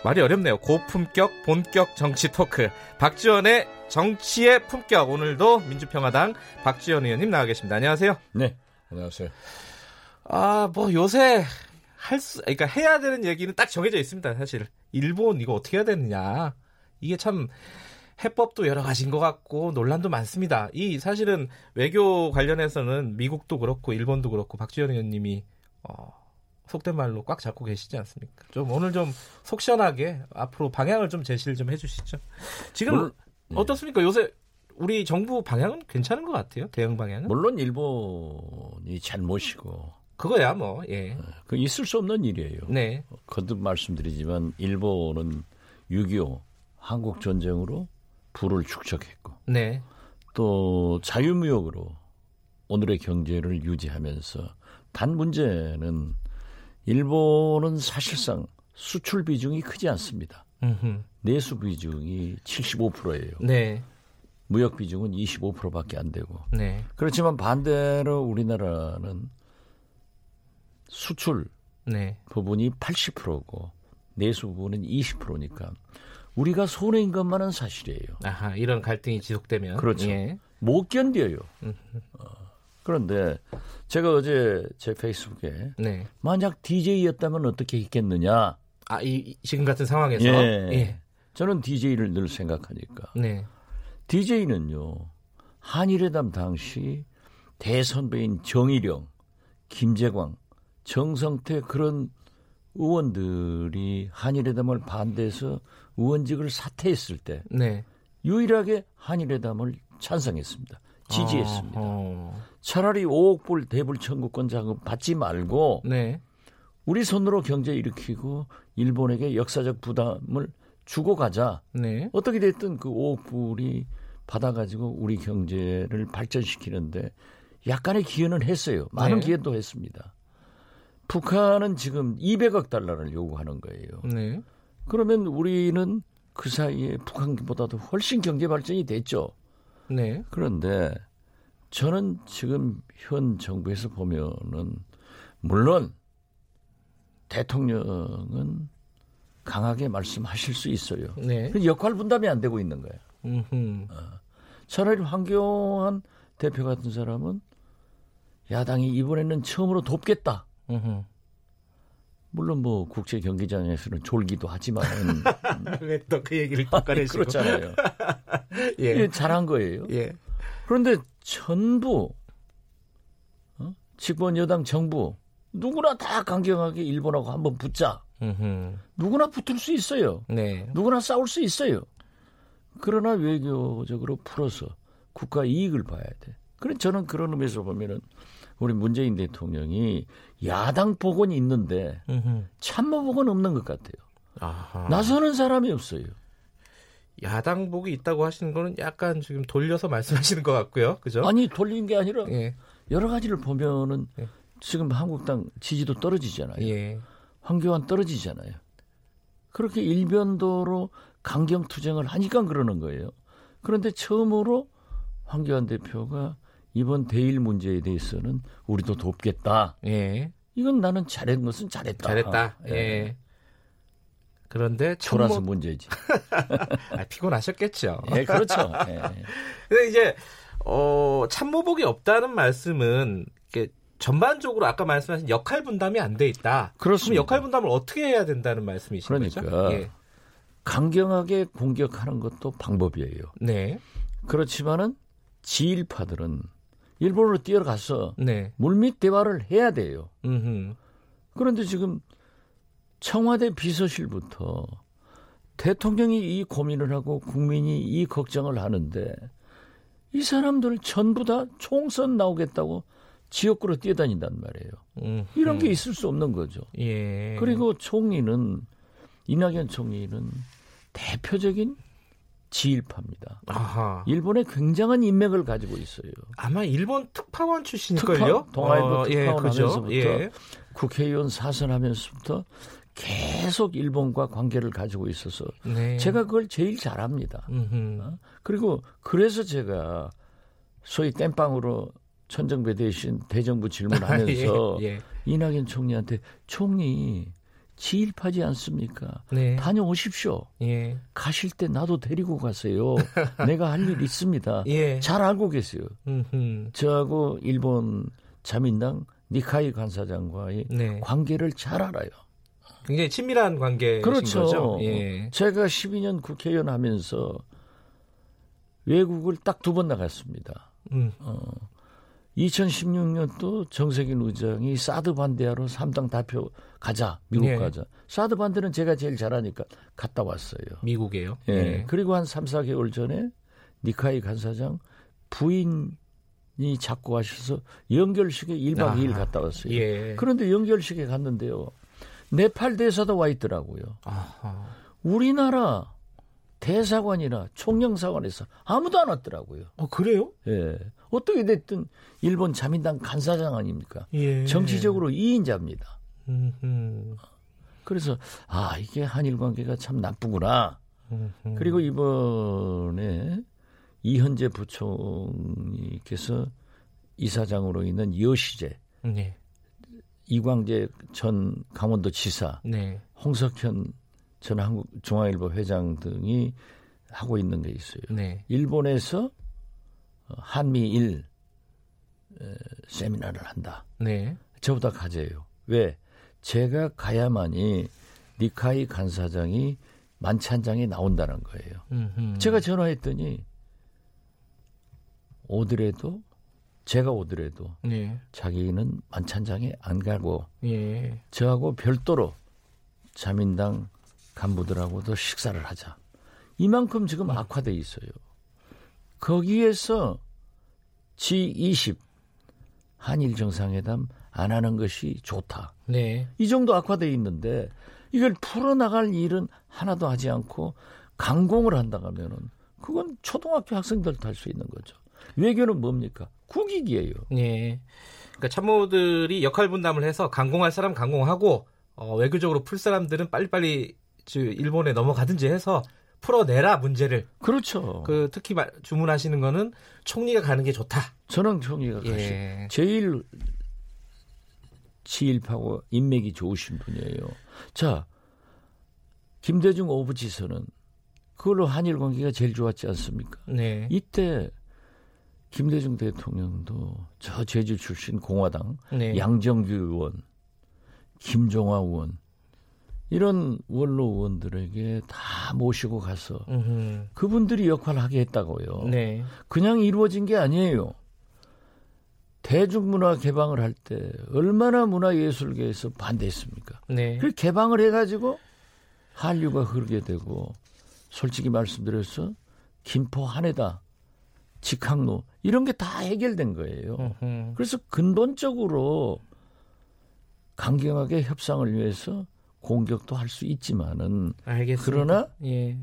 말이 어렵네요. 고품격 본격 정치 토크. 박지원의 정치의 품격. 오늘도 민주평화당 박지원 의원님 나와 계십니다. 안녕하세요. 네, 안녕하세요. 아, 뭐 요새 할 수, 그러니까 해야 되는 얘기는 딱 정해져 있습니다. 사실 일본 이거 어떻게 해야 되느냐. 이게 참 해법도 여러 가지인 것 같고 논란도 많습니다. 이 사실은 외교 관련해서는 미국도 그렇고 일본도 그렇고 박지원 의원님이 어, 속된 말로 꽉 잡고 계시지 않습니까? 좀 오늘 좀 속 시원하게 앞으로 방향을 좀 제시를 좀 해주시죠. 지금 물론- 어떻습니까? 요새 우리 정부 방향은 괜찮은 것 같아요. 대응 방향은 물론 일본이 잘못이고 그거야 뭐 예. 그 있을 수 없는 일이에요. 네. 거듭 말씀드리지만 일본은 6.25 한국 전쟁으로 부를 축적했고 네. 또 자유무역으로 오늘의 경제를 유지하면서 단 문제는 일본은 사실상 수출 비중이 크지 않습니다. 음흠. 내수 비중이 75%예요. 네. 무역 비중은 25%밖에 안 되고 네. 그렇지만 반대로 우리나라는 수출 네. 부분이 80%고 내수 부분은 20%니까 우리가 손해인 것만은 사실이에요. 아하, 이런 갈등이 지속되면 그렇죠. 예. 못 견뎌요. 음. 어, 그런데 제가 어제 제 페이스북에 네. 만약 DJ였다면 어떻게 했겠느냐? 아, 이, 이- 지금 같은 상황에서 예. 예. 저는 DJ를 늘 생각하니까 네. DJ는요 한일회담 당시 대선배인 정일영, 김재광, 정성태 그런 의원들이 한일회담을 반대해서 의원직을 사퇴했을 때 네. 유일하게 한일회담을 찬성했습니다. 지지했습니다. 어, 차라리 5억 불 대불 청구권 자금 받지 말고 네. 우리 손으로 경제 일으키고 일본에게 역사적 부담을 주고 가자. 네. 어떻게 됐든 그 5억 불이 받아가지고 우리 경제를 발전시키는데 약간의 기여는 했어요. 많은 네. 기여도 했습니다. 북한은 지금 200억 달러를 요구하는 거예요. 네. 그러면 우리는 그 사이에 북한보다도 훨씬 경제 발전이 됐죠. 네. 그런데 저는 지금 현 정부에서 보면은 물론 대통령은 강하게 말씀하실 수 있어요. 네. 그 역할 분담이 안 되고 있는 거예요. 음흠. 차라리 황교안 대표 같은 사람은 야당이 이번에는 처음으로 돕겠다. 음흠. 물론 뭐 국제 경기장에서는 졸기도 하지만 왜또 그 얘기를 또 꺼내시고 그렇잖아요. 예. 잘한 거예요. 예. 그런데 전부 어? 집권 여당 정부 누구나 다 강경하게 일본하고 한번 붙자. 음흠. 누구나 붙을 수 있어요. 네. 누구나 싸울 수 있어요. 그러나 외교적으로 풀어서 국가 이익을 봐야 돼. 그래 저는 그런 의미에서 보면은 우리 문재인 대통령이 야당 복원이 있는데. 참모 복원 없는 것 같아요. 아하. 나서는 사람이 없어요. 야당복이 있다고 하시는 거는 약간 지금 돌려서 말씀하시는 것 같고요. 그죠? 아니 돌린 게 아니라 예. 여러 가지를 보면은 예. 지금 한국당 지지도 떨어지잖아요. 예. 황교안 떨어지잖아요. 그렇게 일변도로 강경 투쟁을 하니까 그러는 거예요. 그런데 처음으로 황교안 대표가 이번 대일 문제에 대해서는 우리도 돕겠다. 예. 이건 나는 잘한 것은 잘했다. 잘했다. 예. 그런데 초라서 참모 문제지. 아, 피곤하셨겠죠. 예, 그렇죠. 예. 근데 이제 어, 참모복이 없다는 말씀은 전반적으로 아까 말씀하신 역할 분담이 안 돼 있다. 그렇습니다. 역할 분담을 어떻게 해야 된다는 말씀이신 그러니까 거죠? 예. 강경하게 공격하는 것도 방법이에요. 네. 그렇지만은 지일파들은 일본으로 뛰어가서 네. 물밑 대화를 해야 돼요. 음. 그런데 지금 청와대 비서실부터 대통령이 이 고민을 하고 국민이 이 걱정을 하는데 이 사람들 전부 다 총선 나오겠다고 지역구로 뛰어다닌단 말이에요. 음. 이런 게 있을 수 없는 거죠. 예. 그리고 총리는 이낙연 총리는 대표적인 지일파입니다. 아하. 일본에 굉장한 인맥을 가지고 있어요. 아마 일본 특파원 출신일걸요? 특파- 동아일보 어, 예, 특파원 그죠? 하면서부터 예. 국회의원 사선하면서부터 계속 일본과 관계를 가지고 있어서 네. 제가 그걸 제일 잘합니다. 음흠. 그리고 그래서 제가 소위 땜빵으로 천정배 대신 대정부 질문하면서 예, 예. 이낙연 총리한테 총리 지일파지 않습니까? 네. 다녀오십시오. 예. 가실 때 나도 데리고 가세요. 내가 할 일 있습니다. 예. 잘 알고 계세요. 음흠. 저하고 일본 자민당 니카이 간사장과의 네. 관계를 잘 알아요. 굉장히 친밀한 관계신 그렇죠. 거죠. 예. 제가 12년 국회의원 하면서 외국을 딱 두 번 나갔습니다. 음. 2016년도 정세균 의장이 사드 반대하러 3당 대표 가자 미국 예. 가자. 사드 반대는 제가 제일 잘하니까 갔다 왔어요. 미국에요. 예. 그리고 한 3, 4개월 전에 니카이 간사장 부인이 자꾸 하셔서 연결식에 1박 아하. 2일 갔다 왔어요. 예. 그런데 연결식에 갔는데요. 네팔 대사도 와 있더라고요. 아하. 우리나라 대사관이나 총영사관에서 아무도 안 왔더라고요. 어, 그래요? 예. 어떻게 됐든 일본 자민당 간사장 아닙니까? 예. 정치적으로 2인자입니다. 음흠. 그래서 아 이게 한일 관계가 참 나쁘구나. 음흠. 그리고 이번에 이현재 부총리께서 이사장으로 있는 여시재, 네. 이광재 전 강원도 지사, 네. 홍석현 전 한국 중앙일보 회장 등이 하고 있는 게 있어요. 네. 일본에서 한미일 에, 세미나를 한다. 네. 저보다 가재요. 왜? 제가 가야만이 니카이 간사장이 만찬장에 나온다는 거예요. 음흠. 제가 전화했더니 오더라도 제가 오더라도 네. 자기는 만찬장에 안 가고 예. 저하고 별도로 자민당 간부들하고도 식사를 하자. 이만큼 지금 악화돼 있어요. 거기에서 G20 한일 정상회담 안 하는 것이 좋다. 네. 이 정도 악화돼 있는데 이걸 풀어나갈 일은 하나도 하지 않고 강공을 한다 하면은 그건 초등학교 학생들도 할 수 있는 거죠. 외교는 뭡니까? 국익이에요. 예. 그러니까 참모들이 역할 분담을 해서 강공할 사람 강공하고 어, 외교적으로 풀 사람들은 빨리빨리 저 일본에 넘어가든지 해서 풀어내라 문제를. 그렇죠. 그 특히 말- 주문하시는 거는 총리가 가는 게 좋다. 전황 총리가 가시 예. 제일 지일파고 인맥이 좋으신 분이에요. 자, 김대중 오부지선은 그걸로 한일 관계가 제일 좋았지 않습니까? 네. 이때 김대중 대통령도 저 제주 출신 공화당 네. 양정규 의원, 김종화 의원 이런 원로 의원들에게 다 모시고 가서 음흠. 그분들이 역할을 하게 했다고요. 네. 그냥 이루어진 게 아니에요. 대중문화 개방을 할 때 얼마나 문화예술계에서 반대했습니까? 네. 그 개방을 해가지고 한류가 흐르게 되고 솔직히 말씀드려서 김포 한해다 직항로 이런 게 다 해결된 거예요. 음흠. 그래서 근본적으로 강경하게 협상을 위해서 공격도 할 수 있지만은 알겠습니다. 그러나 예.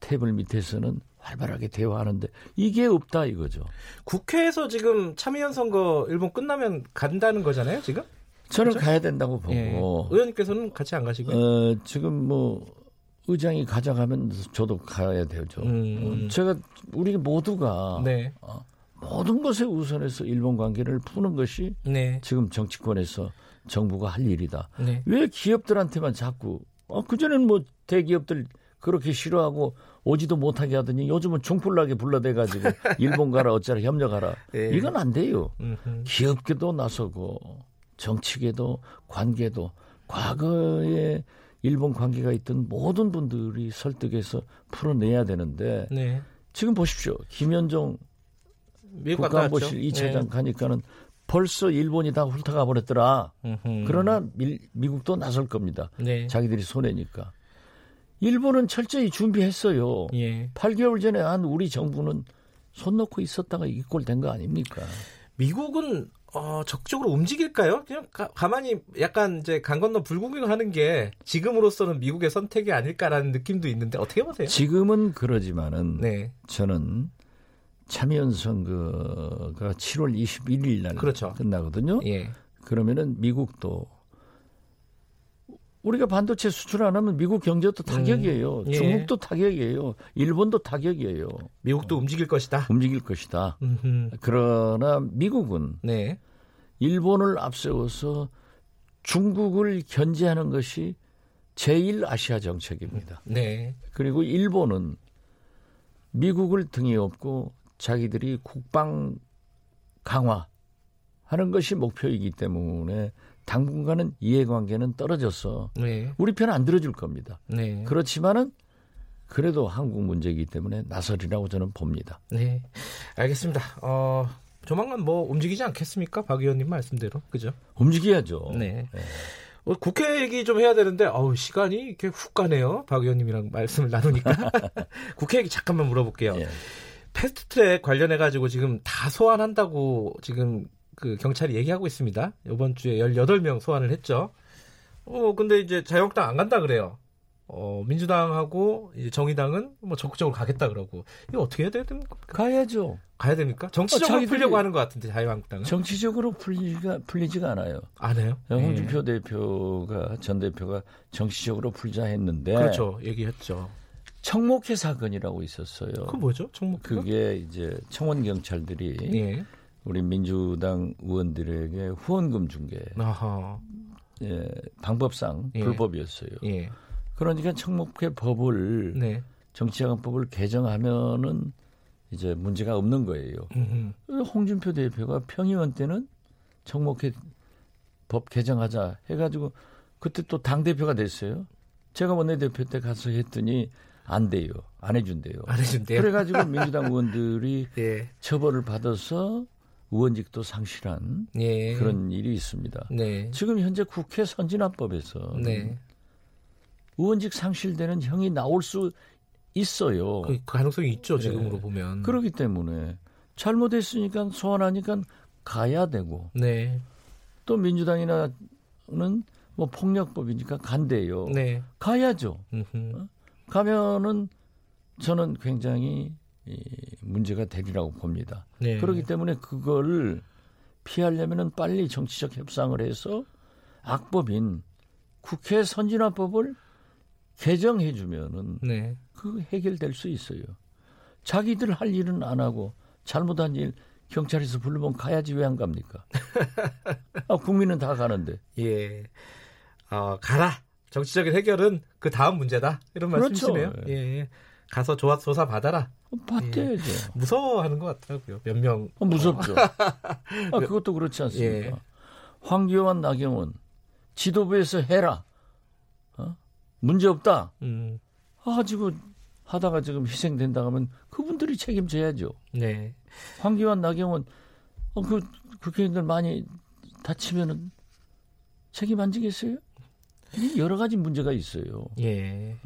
테이블 밑에서는 활발하게 대화하는데 이게 없다 이거죠. 국회에서 지금 참의원 선거 일본 끝나면 간다는 거잖아요, 지금? 저는 가야 된다고 보고 예. 의원님께서는 같이 안 가시고요. 어, 지금 뭐 의장이 가져가면 저도 가야 되죠. 음. 어, 제가 우리 모두가 네. 어, 모든 것에 우선해서 일본 관계를 푸는 것이 네. 지금 정치권에서 정부가 할 일이다. 네. 왜 기업들한테만 자꾸 어, 그전에는 뭐 대기업들 그렇게 싫어하고 오지도 못하게 하더니 요즘은 중풀나게 불러대가지고 일본 가라 어쩌라 협력하라 예. 이건 안 돼요. 음흠. 기업계도 나서고 정치계도 관계도 과거에 일본 관계가 있던 모든 분들이 설득해서 풀어내야 되는데 네. 지금 보십시오. 김현종 미국 갔다 왔죠. 국가안보실 2차장 네. 가니까는 벌써 일본이 다 훑어가 버렸더라. 음흠. 그러나 미, 미국도 나설 겁니다. 네. 자기들이 손해니까. 일본은 철저히 준비했어요. 예. 8개월 전에 한 우리 정부는 손 놓고 있었다가 이 꼴 된 거 아닙니까? 미국은 어, 적극적으로 움직일까요? 그냥 가, 가만히 약간 이제 강 건너 불구경을 하는 게 지금으로서는 미국의 선택이 아닐까라는 느낌도 있는데 어떻게 보세요? 지금은 그러지만은 네. 저는 참여연 선거가 7월 21일 날 그렇죠. 끝나거든요. 예. 그러면은 미국도 우리가 반도체 수출 안 하면 미국 경제도 타격이에요. 예. 중국도 타격이에요. 일본도 타격이에요. 미국도 움직일 것이다. 움직일 것이다. 음흠. 그러나 미국은 네. 일본을 앞세워서 중국을 견제하는 것이 제1 아시아 정책입니다. 네. 그리고 일본은 미국을 등에 업고 자기들이 국방 강화하는 것이 목표이기 때문에 당분간은 이해관계는 떨어져서 네. 우리 편 안 들어줄 겁니다. 네. 그렇지만은 그래도 한국 문제이기 때문에 나설이라고 저는 봅니다. 네. 알겠습니다. 어, 조만간 뭐 움직이지 않겠습니까? 박 의원님 말씀대로. 그죠? 움직여야죠. 네. 어, 국회 얘기 좀 해야 되는데, 어우, 시간이 이렇게 훅 가네요. 박 의원님이랑 말씀을 나누니까. 국회 얘기 잠깐만 물어볼게요. 예. 패스트트랙 관련해 가지고 지금 다 소환한다고 지금 그 경찰이 얘기하고 있습니다. 이번 주에 18명 소환을 했죠. 어, 근데 이제 자유한국당 안 간다 그래요. 어, 민주당하고 이제 정의당은 뭐 적극적으로 가겠다 그러고. 이거 어떻게 해야 됩니까? 가야죠. 가야 됩니까? 정치적으로 어, 풀려고 하는 것 같은데, 자유한국당은. 정치적으로 풀리지가 풀리지가 않아요. 안 해요? 홍준표 대표가 전 대표가 정치적으로 풀자 했는데 그렇죠. 얘기했죠. 청목회 사건이라고 있었어요. 그 뭐죠? 총무 그게 이제 청원 경찰들이 예. 우리 민주당 의원들에게 후원금 아하. 예, 방법상 예. 불법이었어요. 예. 그러니까 청목회 법을 네. 정치자금법을 개정하면은 이제 문제가 없는 거예요. 음흠. 홍준표 대표가 평의원 때는 청목회 법 개정하자 해가지고 그때 또 당 대표가 됐어요. 제가 원내대표 때 가서 했더니 안 돼요. 안 해준대요. 안 해준대요. 그래가지고 민주당 의원들이 예. 처벌을 받아서 의원직도 상실한 예. 그런 일이 있습니다. 네. 지금 현재 국회 선진화법에서 네. 의원직 상실되는 형이 나올 수 있어요. 그 가능성이 있죠, 지금으로 예. 보면. 그렇기 때문에 잘못했으니까 소환하니까 가야 되고 네. 또 민주당이나는 뭐 폭력법이니까 간대요. 네. 가야죠. 음흠. 가면은 저는 굉장히 이 문제가 되리라고 봅니다. 네. 그렇기 때문에 그걸 피하려면은 빨리 정치적 협상을 해서 악법인 국회 선진화법을 개정해 주면은 네. 그 해결될 수 있어요. 자기들 할 일은 안 하고 잘못한 일 경찰에서 부르면 가야지 왜 안 갑니까? 아, 국민은 다 가는데. 예. 어, 가라. 정치적인 해결은 그 다음 문제다. 이런 그렇죠. 말씀이시네요. 예. 예. 가서 조사, 조사 받아라. 받대야죠. 무서워하는 것 같더라고요. 몇 명. 어, 무섭죠. 아, 그것도 그렇지 않습니까? 예. 황교안, 나경원 지도부에서 해라. 어? 문제 없다. 음. 아, 지금 하다가 지금 희생된다 하면 그분들이 책임져야죠. 네. 황교안, 나경원 어, 그 국회의원들 많이 다치면은 책임 안 지겠어요? 이 여러 가지 문제가 있어요. 예.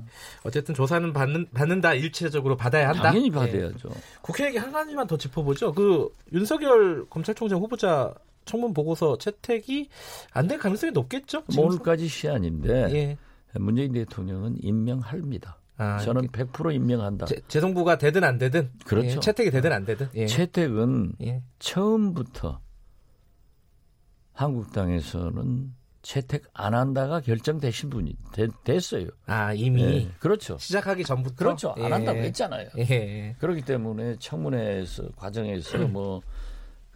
어쨌든 조사는 받는, 받는다. 일체적으로 받아야 한다. 당연히 예. 받아야죠. 국회 얘기 한 가지만 더 짚어보죠. 그 윤석열 검찰총장 후보자 청문 보고서 채택이 안 될 가능성이 높겠죠? 지금 오늘까지 시한인데 예. 문재인 대통령은 임명합니다. 아, 저는 이게 100% 임명한다. 재, 재정부가 되든 안 되든 그렇죠. 예, 채택이 되든 안 되든 예. 채택은 예. 처음부터 한국당에서는 채택 안 한다가 결정되신 분이 되, 됐어요. 아 이미 예, 그렇죠. 시작하기 전부터 그렇죠. 안 예. 한다고 했잖아요. 예. 그렇기 때문에 청문회에서 과정에서 뭐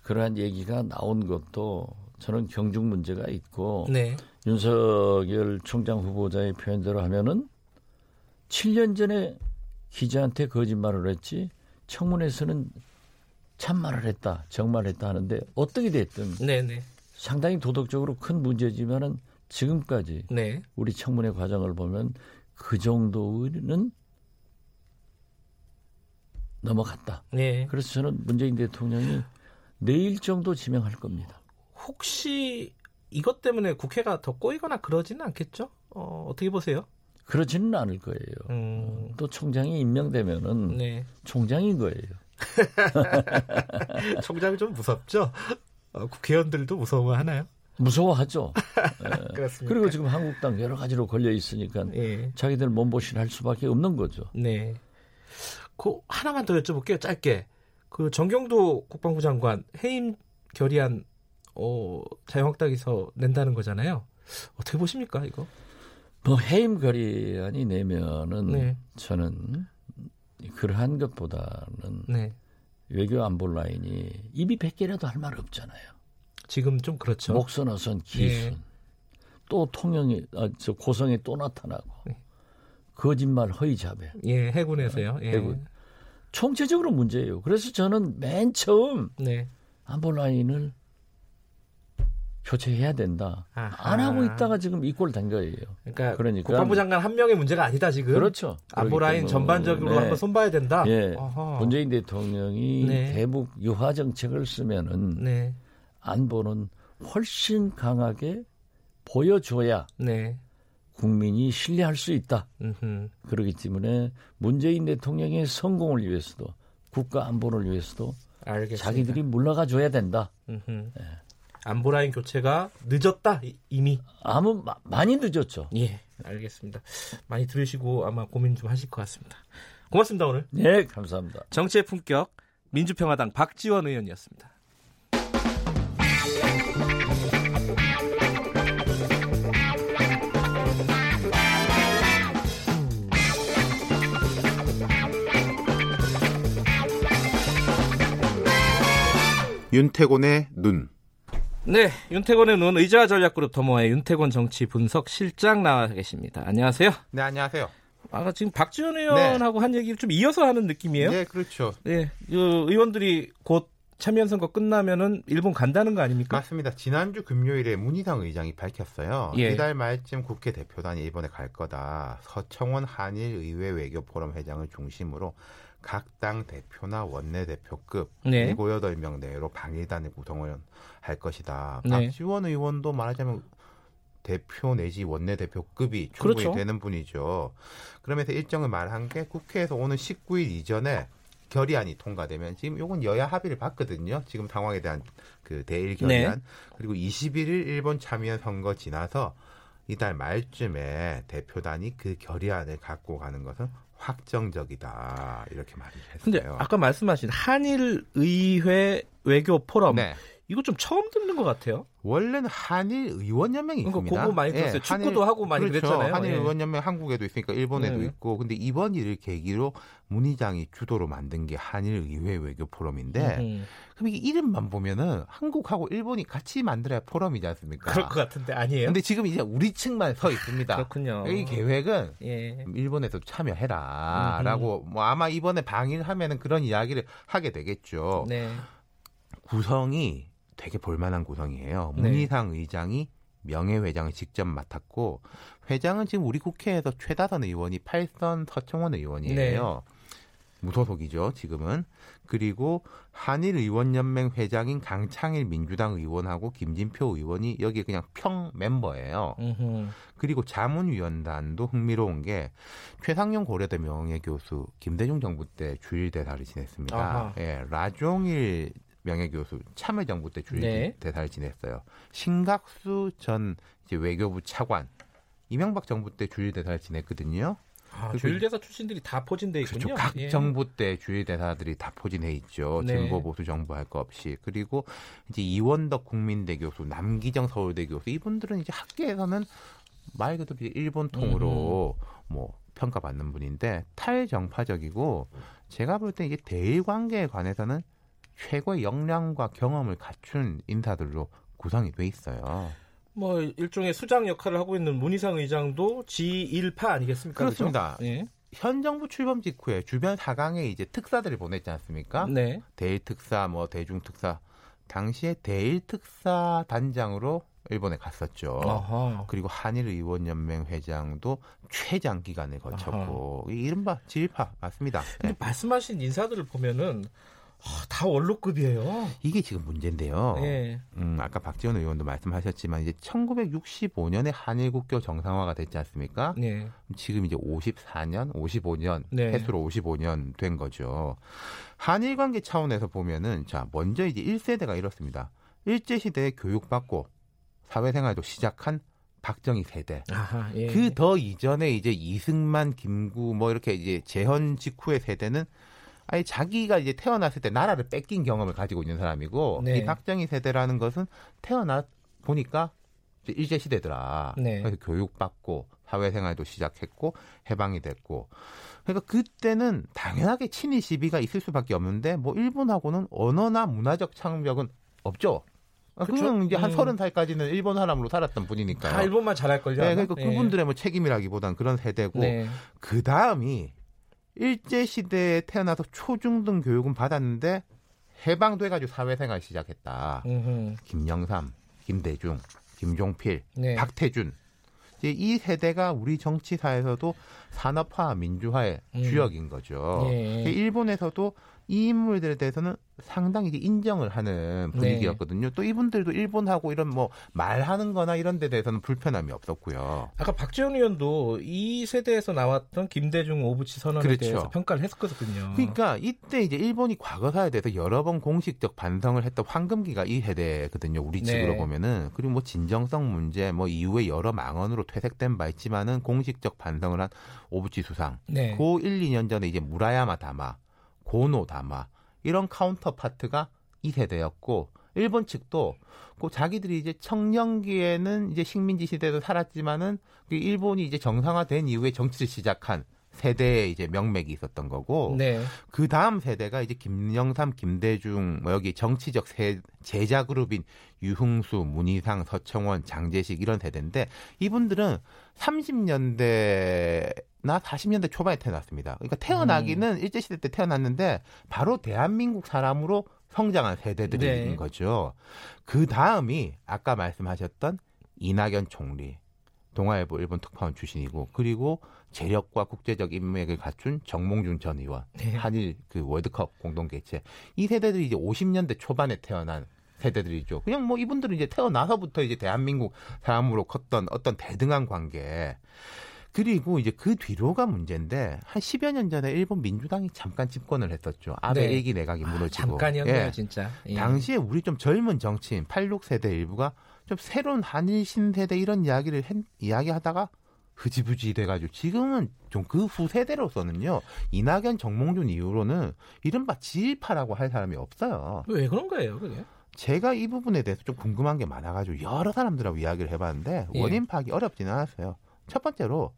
그러한 얘기가 나온 것도 저는 경중 문제가 있고 네. 윤석열 총장 후보자의 표현대로 하면은 7년 전에 기자한테 거짓말을 했지 청문회에서는 참말을 했다, 정말을 했다 하는데 어떻게 됐든 네, 네. 상당히 도덕적으로 큰 문제지만은 지금까지 네. 우리 청문회 과정을 보면 그 정도는 넘어갔다. 네. 그래서 저는 문재인 대통령이 내일 정도 지명할 겁니다. 혹시 이것 때문에 국회가 더 꼬이거나 그러지는 않겠죠? 어, 어떻게 보세요? 그러지는 않을 거예요. 음. 또 총장이 임명되면은 네. 총장인 거예요. 총장이 좀 무섭죠? 어, 국회의원들도 무서워하나요? 무서워하죠. 그렇습니다. 그리고 지금 한국당 여러 가지로 걸려 있으니까 예. 자기들 몸보신 할 수밖에 없는 거죠. 네. 그 하나만 더 여쭤볼게요. 짧게. 그 정경도 국방부 장관 해임 결의안 어, 자유한국당에서 낸다는 거잖아요. 어떻게 보십니까 이거? 뭐 해임 거리안이 내면은 네. 저는 그러한 것보다는 네. 외교 안보 라인이 입이 100개라도 할 말 없잖아요. 지금 좀 그렇죠. 목선어선 기순 예. 또 통영이 아, 저 고성에 또 나타나고 네. 거짓말 허위 자배 예, 해군에서요. 예. 해군. 총체적으로 문제예요. 그래서 저는 맨 처음 네. 안보 라인을 교체해야 된다. 아하. 안 하고 있다가 지금 이꼴 된 거예요. 그러니까, 그러니까 국방부 장관 한 명의 문제가 아니다 지금. 그렇죠. 안보 라인 전반적으로 네. 한번 손봐야 된다. 예. 어허. 문재인 대통령이 네. 대북 유화 정책을 쓰면은 네. 안보는 훨씬 강하게 보여줘야 네. 국민이 신뢰할 수 있다. 음흠. 그렇기 때문에 문재인 대통령의 성공을 위해서도 국가 안보를 위해서도 알겠습니다. 자기들이 물러가 줘야 된다. 음흠. 안보 라인 교체가 늦었다 이- 이미. 아무 마- 많이 늦었죠. 예, 알겠습니다. 많이 들으시고 아마 고민 좀 하실 것 같습니다. 고맙습니다 오늘. 네, 감사합니다. 정치의 품격 민주평화당 박지원 의원이었습니다. 윤태곤의 눈. 네, 윤태곤의 눈 의자 전략그룹 더모아의 윤태곤 정치 분석 실장 나와 계십니다. 안녕하세요. 네, 안녕하세요. 아까 지금 박지원 의원하고 한 얘기 좀 이어서 하는 느낌이에요. 네, 그렇죠. 네, 그 의원들이 곧 참여연 선거 끝나면은 일본 간다는 거 아닙니까? 맞습니다. 지난주 금요일에 문희상 의장이 밝혔어요. 예. 이달 말쯤 국회 대표단이 일본에 갈 거다. 서청원 한일 의회 외교 포럼 회장을 중심으로 각 당 대표나 원내대표급 네. 일곱 여덟 명 내로 방일단을 구성을 할 것이다. 네. 박지원 의원도 말하자면 대표 내지 원내대표급이 충분히 그렇죠. 되는 분이죠. 그러면서 일정을 말한 게 국회에서 오는 19일 이전에 결의안이 통과되면 지금 요건 여야 합의를 봤거든요. 지금 상황에 대한 그 대일 결의안 그리고 21일 일본 참여연 선거 지나서 이달 말쯤에 대표단이 그 결의안을 갖고 가는 것은 확정적이다 이렇게 말을 근데 했어요. 아까 말씀하신 한일 의회 외교 포럼 네. 이거 좀 처음 듣는 것 같아요. 원래는 한일 의원연맹이 그러니까 있습니다. 그거 많이 들었어요. 축구도 하고 많이 그렇죠. 그랬잖아요. 한일 예. 의원연맹 한국에도 있으니까 일본에도 네. 있고, 근데 이번 일을 계기로 문희장이 주도로 만든 게 한일 의회 외교 포럼인데, 음, 그럼 이게 이름만 보면은 한국하고 일본이 같이 만들어야 포럼이지 않습니까? 그럴 것 같은데 아니에요? 근데 지금 이제 우리 측만 서 있습니다. 그렇군요. 이 계획은 예. 일본에서 참여해라라고 뭐 아마 이번에 방일하면은 그런 이야기를 하게 되겠죠. 네. 구성이 되게 볼만한 구성이에요. 네. 문희상 의장이 명예회장을 직접 맡았고 회장은 지금 우리 국회에서 최다선 의원이 팔선 서청원 의원이에요. 네. 무소속이죠, 지금은. 그리고 한일 의원연맹 회장인 강창일 민주당 의원하고 김진표 의원이 여기 그냥 평 멤버예요. 음흠. 그리고 자문위원단도 흥미로운 게 최상용 고려대 명예교수 김대중 정부 때 주일 대사를 지냈습니다. 아하. 예, 라종일 명예교수 참여정부 때 네. 주일대사를 지냈어요. 신각수 전 이제 외교부 차관 이명박 정부 때 주일 대사를 지냈거든요. 아, 주일 대사 출신들이 다 포진돼 있군요. 그렇죠. 각 예. 정부 때 주일 대사들이 다 포진해 있죠. 네. 진보 보수 정부 할 거 없이. 그리고 이제 이원덕 국민대 교수, 남기정 서울대 교수 이분들은 이제 학계에서는 말 그대로 일본 통으로 뭐 평가받는 분인데 탈정파적이고 제가 볼 때 이게 대일 관계에 관해서는 최고의 역량과 경험을 갖춘 인사들로 구성이 돼 있어요. 뭐 일종의 수장 역할을 하고 있는 문희상 의장도 G1파 아니겠습니까? 그렇습니다. 예. 현 정부 출범 직후에 주변 사강에 이제 특사들을 보냈지 않습니까? 네. 대일 특사, 뭐 대중 특사. 당시에 대일 특사 단장으로 일본에 갔었죠. 아하. 그리고 한일 의원 연맹 회장도 최장 기간을 거쳤고 이 이른바 지일파 맞습니다. 근데 네. 말씀하신 인사들을 보면은 아, 다 원로급이에요. 이게 지금 문제인데요. 예. 음, 아까 박지원 의원도 말씀하셨지만 이제 1965년에 한일 국교 정상화가 됐지 않습니까? 네. 지금 이제 54년, 55년, 네. 해수로 55년 된 거죠. 한일 관계 차원에서 보면은 자, 먼저 이제 1세대가 이렇습니다. 일제 시대에 교육받고 사회생활도 시작한 박정희 세대. 아하. 예. 그더 이전에 이제 이승만, 김구 뭐 이렇게 이제 재헌 직후의 세대는 아니 자기가 이제 태어났을 때 나라를 뺏긴 경험을 가지고 있는 사람이고 네. 이 박정희 세대라는 것은 태어나 보니까 일제 시대더라. 네. 그래서 교육받고 사회생활도 시작했고 해방이 됐고 그러니까 그때는 당연하게 친일 시비가 있을 수밖에 없는데 뭐 일본하고는 언어나 문화적 창벽은 없죠. 아? 그건 이제 한 음. 서른 살까지는 일본 사람으로 살았던 분이니까요. 다 일본만 잘할 걸요. 네? 그러니까 예. 그분들의 뭐 책임이라기보다는 그런 세대고 네. 그 다음이 일제 시대에 태어나서 초중등 교육은 받았는데 해방돼가지고 사회생활 시작했다. 음흠. 김영삼, 김대중, 김종필, 네. 박태준 이제 이 세대가 우리 정치사에서도 산업화 민주화의 음. 주역인 거죠. 예. 일본에서도 이 인물들에 대해서는 상당히 인정을 하는 네. 분위기였거든요. 또 이분들도 일본하고 이런 뭐 말하는 거나 이런 데 대해서는 불편함이 없었고요. 아까 박지원 의원도 이 세대에서 나왔던 김대중 오부치 선언에 그렇죠. 대해서 평가를 했었거든요. 그러니까 이때 이제 일본이 과거사에 대해서 여러 번 공식적 반성을 했던 황금기가 이 세대거든요. 우리 네. 측으로 보면은 그리고 뭐 진정성 문제 뭐 이후에 여러 망언으로 퇴색된 바 있지만은 공식적 반성을 한 오부치 수상. 네. 고 1, 2년 전에 이제 무라야마 담화, 고노 담화 이런 counterpart가 이 세대였고 일본 측도 그 자기들이 이제 청년기에는 이제 식민지 시대도 살았지만은 그 일본이 이제 정상화된 이후에 정치를 시작한 세대의 이제 명맥이 있었던 거고 네. 그 다음 세대가 이제 김영삼, 김대중, 뭐 여기 정치적 세, 제자 그룹인 유흥수, 문희상, 서청원, 장재식 이런 세대인데 이분들은 30년대 나 40년대 초반에 태어났습니다. 그러니까 태어나기는 일제시대 때 태어났는데 바로 대한민국 사람으로 성장한 세대들인 네. 거죠. 그 다음이 아까 말씀하셨던 이낙연 총리, 동아일보 일본 특파원 출신이고 그리고 재력과 국제적 인맥을 갖춘 정몽준 전 의원, 네. 한일 그 월드컵 공동 개최 이 세대들이 이제 50년대 초반에 태어난 세대들이죠. 그냥 뭐 이분들은 이제 태어나서부터 이제 대한민국 사람으로 컸던 어떤 대등한 관계. 그리고 이제 그 뒤로가 문제인데 한 10여 년 전에 일본 민주당이 잠깐 집권을 했었죠. 아베 네. 1기 내각이 아, 무너지고. 잠깐이었네요, 예. 진짜. 예. 당시에 우리 좀 젊은 정치인 86세대 일부가 좀 새로운 한일 신세대 이런 이야기를 했, 이야기하다가 흐지부지 돼가지고 지금은 좀 그 후 세대로서는요 이낙연 정몽준 이후로는 이른바 지일파라고 할 사람이 없어요. 왜 그런 거예요, 그게? 제가 이 부분에 대해서 좀 궁금한 게 많아가지고 여러 사람들하고 이야기를 해봤는데 예. 원인 파악이 어렵지는 않았어요. 첫 번째로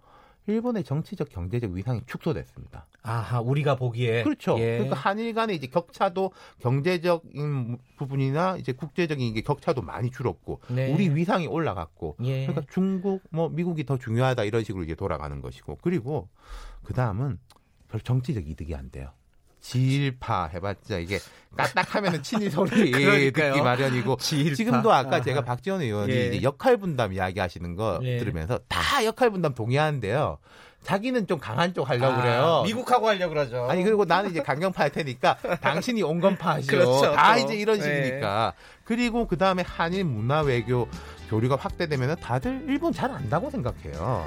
일본의 정치적 경제적 위상이 축소됐습니다. 아하, 우리가 보기에. 그렇죠. 예. 그러니까 한일 간의 이제 격차도 경제적인 부분이나 이제 국제적인 이게 격차도 많이 줄었고 네. 우리 위상이 올라갔고 예. 그러니까 중국 뭐 미국이 더 중요하다 이런 식으로 이제 돌아가는 것이고 그리고 그 다음은 별 정치적 이득이 안 돼요. 지일파 해봤자 이게 까딱하면은 친일 소리. 듣기 마련이고 지일파. 지금도 아까 아하. 제가 박지원 의원이 예. 역할 분담 이야기하시는 거 예. 들으면서 다 역할 분담 동의하는데요. 자기는 좀 강한 쪽 하려고 아, 그래요. 미국하고 하려고 그러죠. 아니 그리고 나는 이제 강경파 할 테니까 당신이 온건파 하시오. 그렇죠, 다 또. 이제 이런 네. 식이니까. 그리고 그 다음에 한일 문화 외교 교류가 확대되면 다들 일본 잘 안다고 생각해요.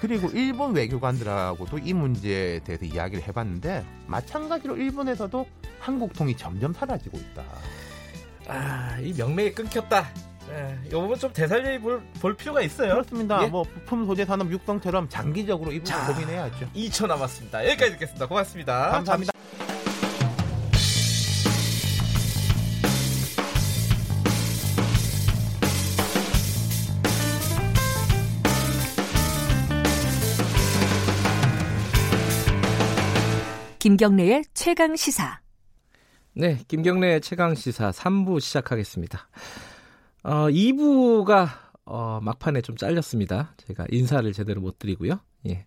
그리고 일본 외교관들하고도 이 문제에 대해서 이야기를 해봤는데 마찬가지로 일본에서도 한국통이 점점 사라지고 있다. 아, 이 명맥이 끊겼다. 네, 이 부분 좀 대살리 볼, 볼 필요가 있어요. 그렇습니다. 예? 뭐 부품 소재 산업 육성처럼 장기적으로 이 부분 자. 고민해야죠. 2초 남았습니다. 여기까지 듣겠습니다. 고맙습니다. 감사합니다. 김경래의 최강 시사. 네, 김경래 최강 시사 3부 시작하겠습니다. 어, 2부가 어, 막판에 좀 잘렸습니다. 제가 인사를 제대로 못 드리고요. 예.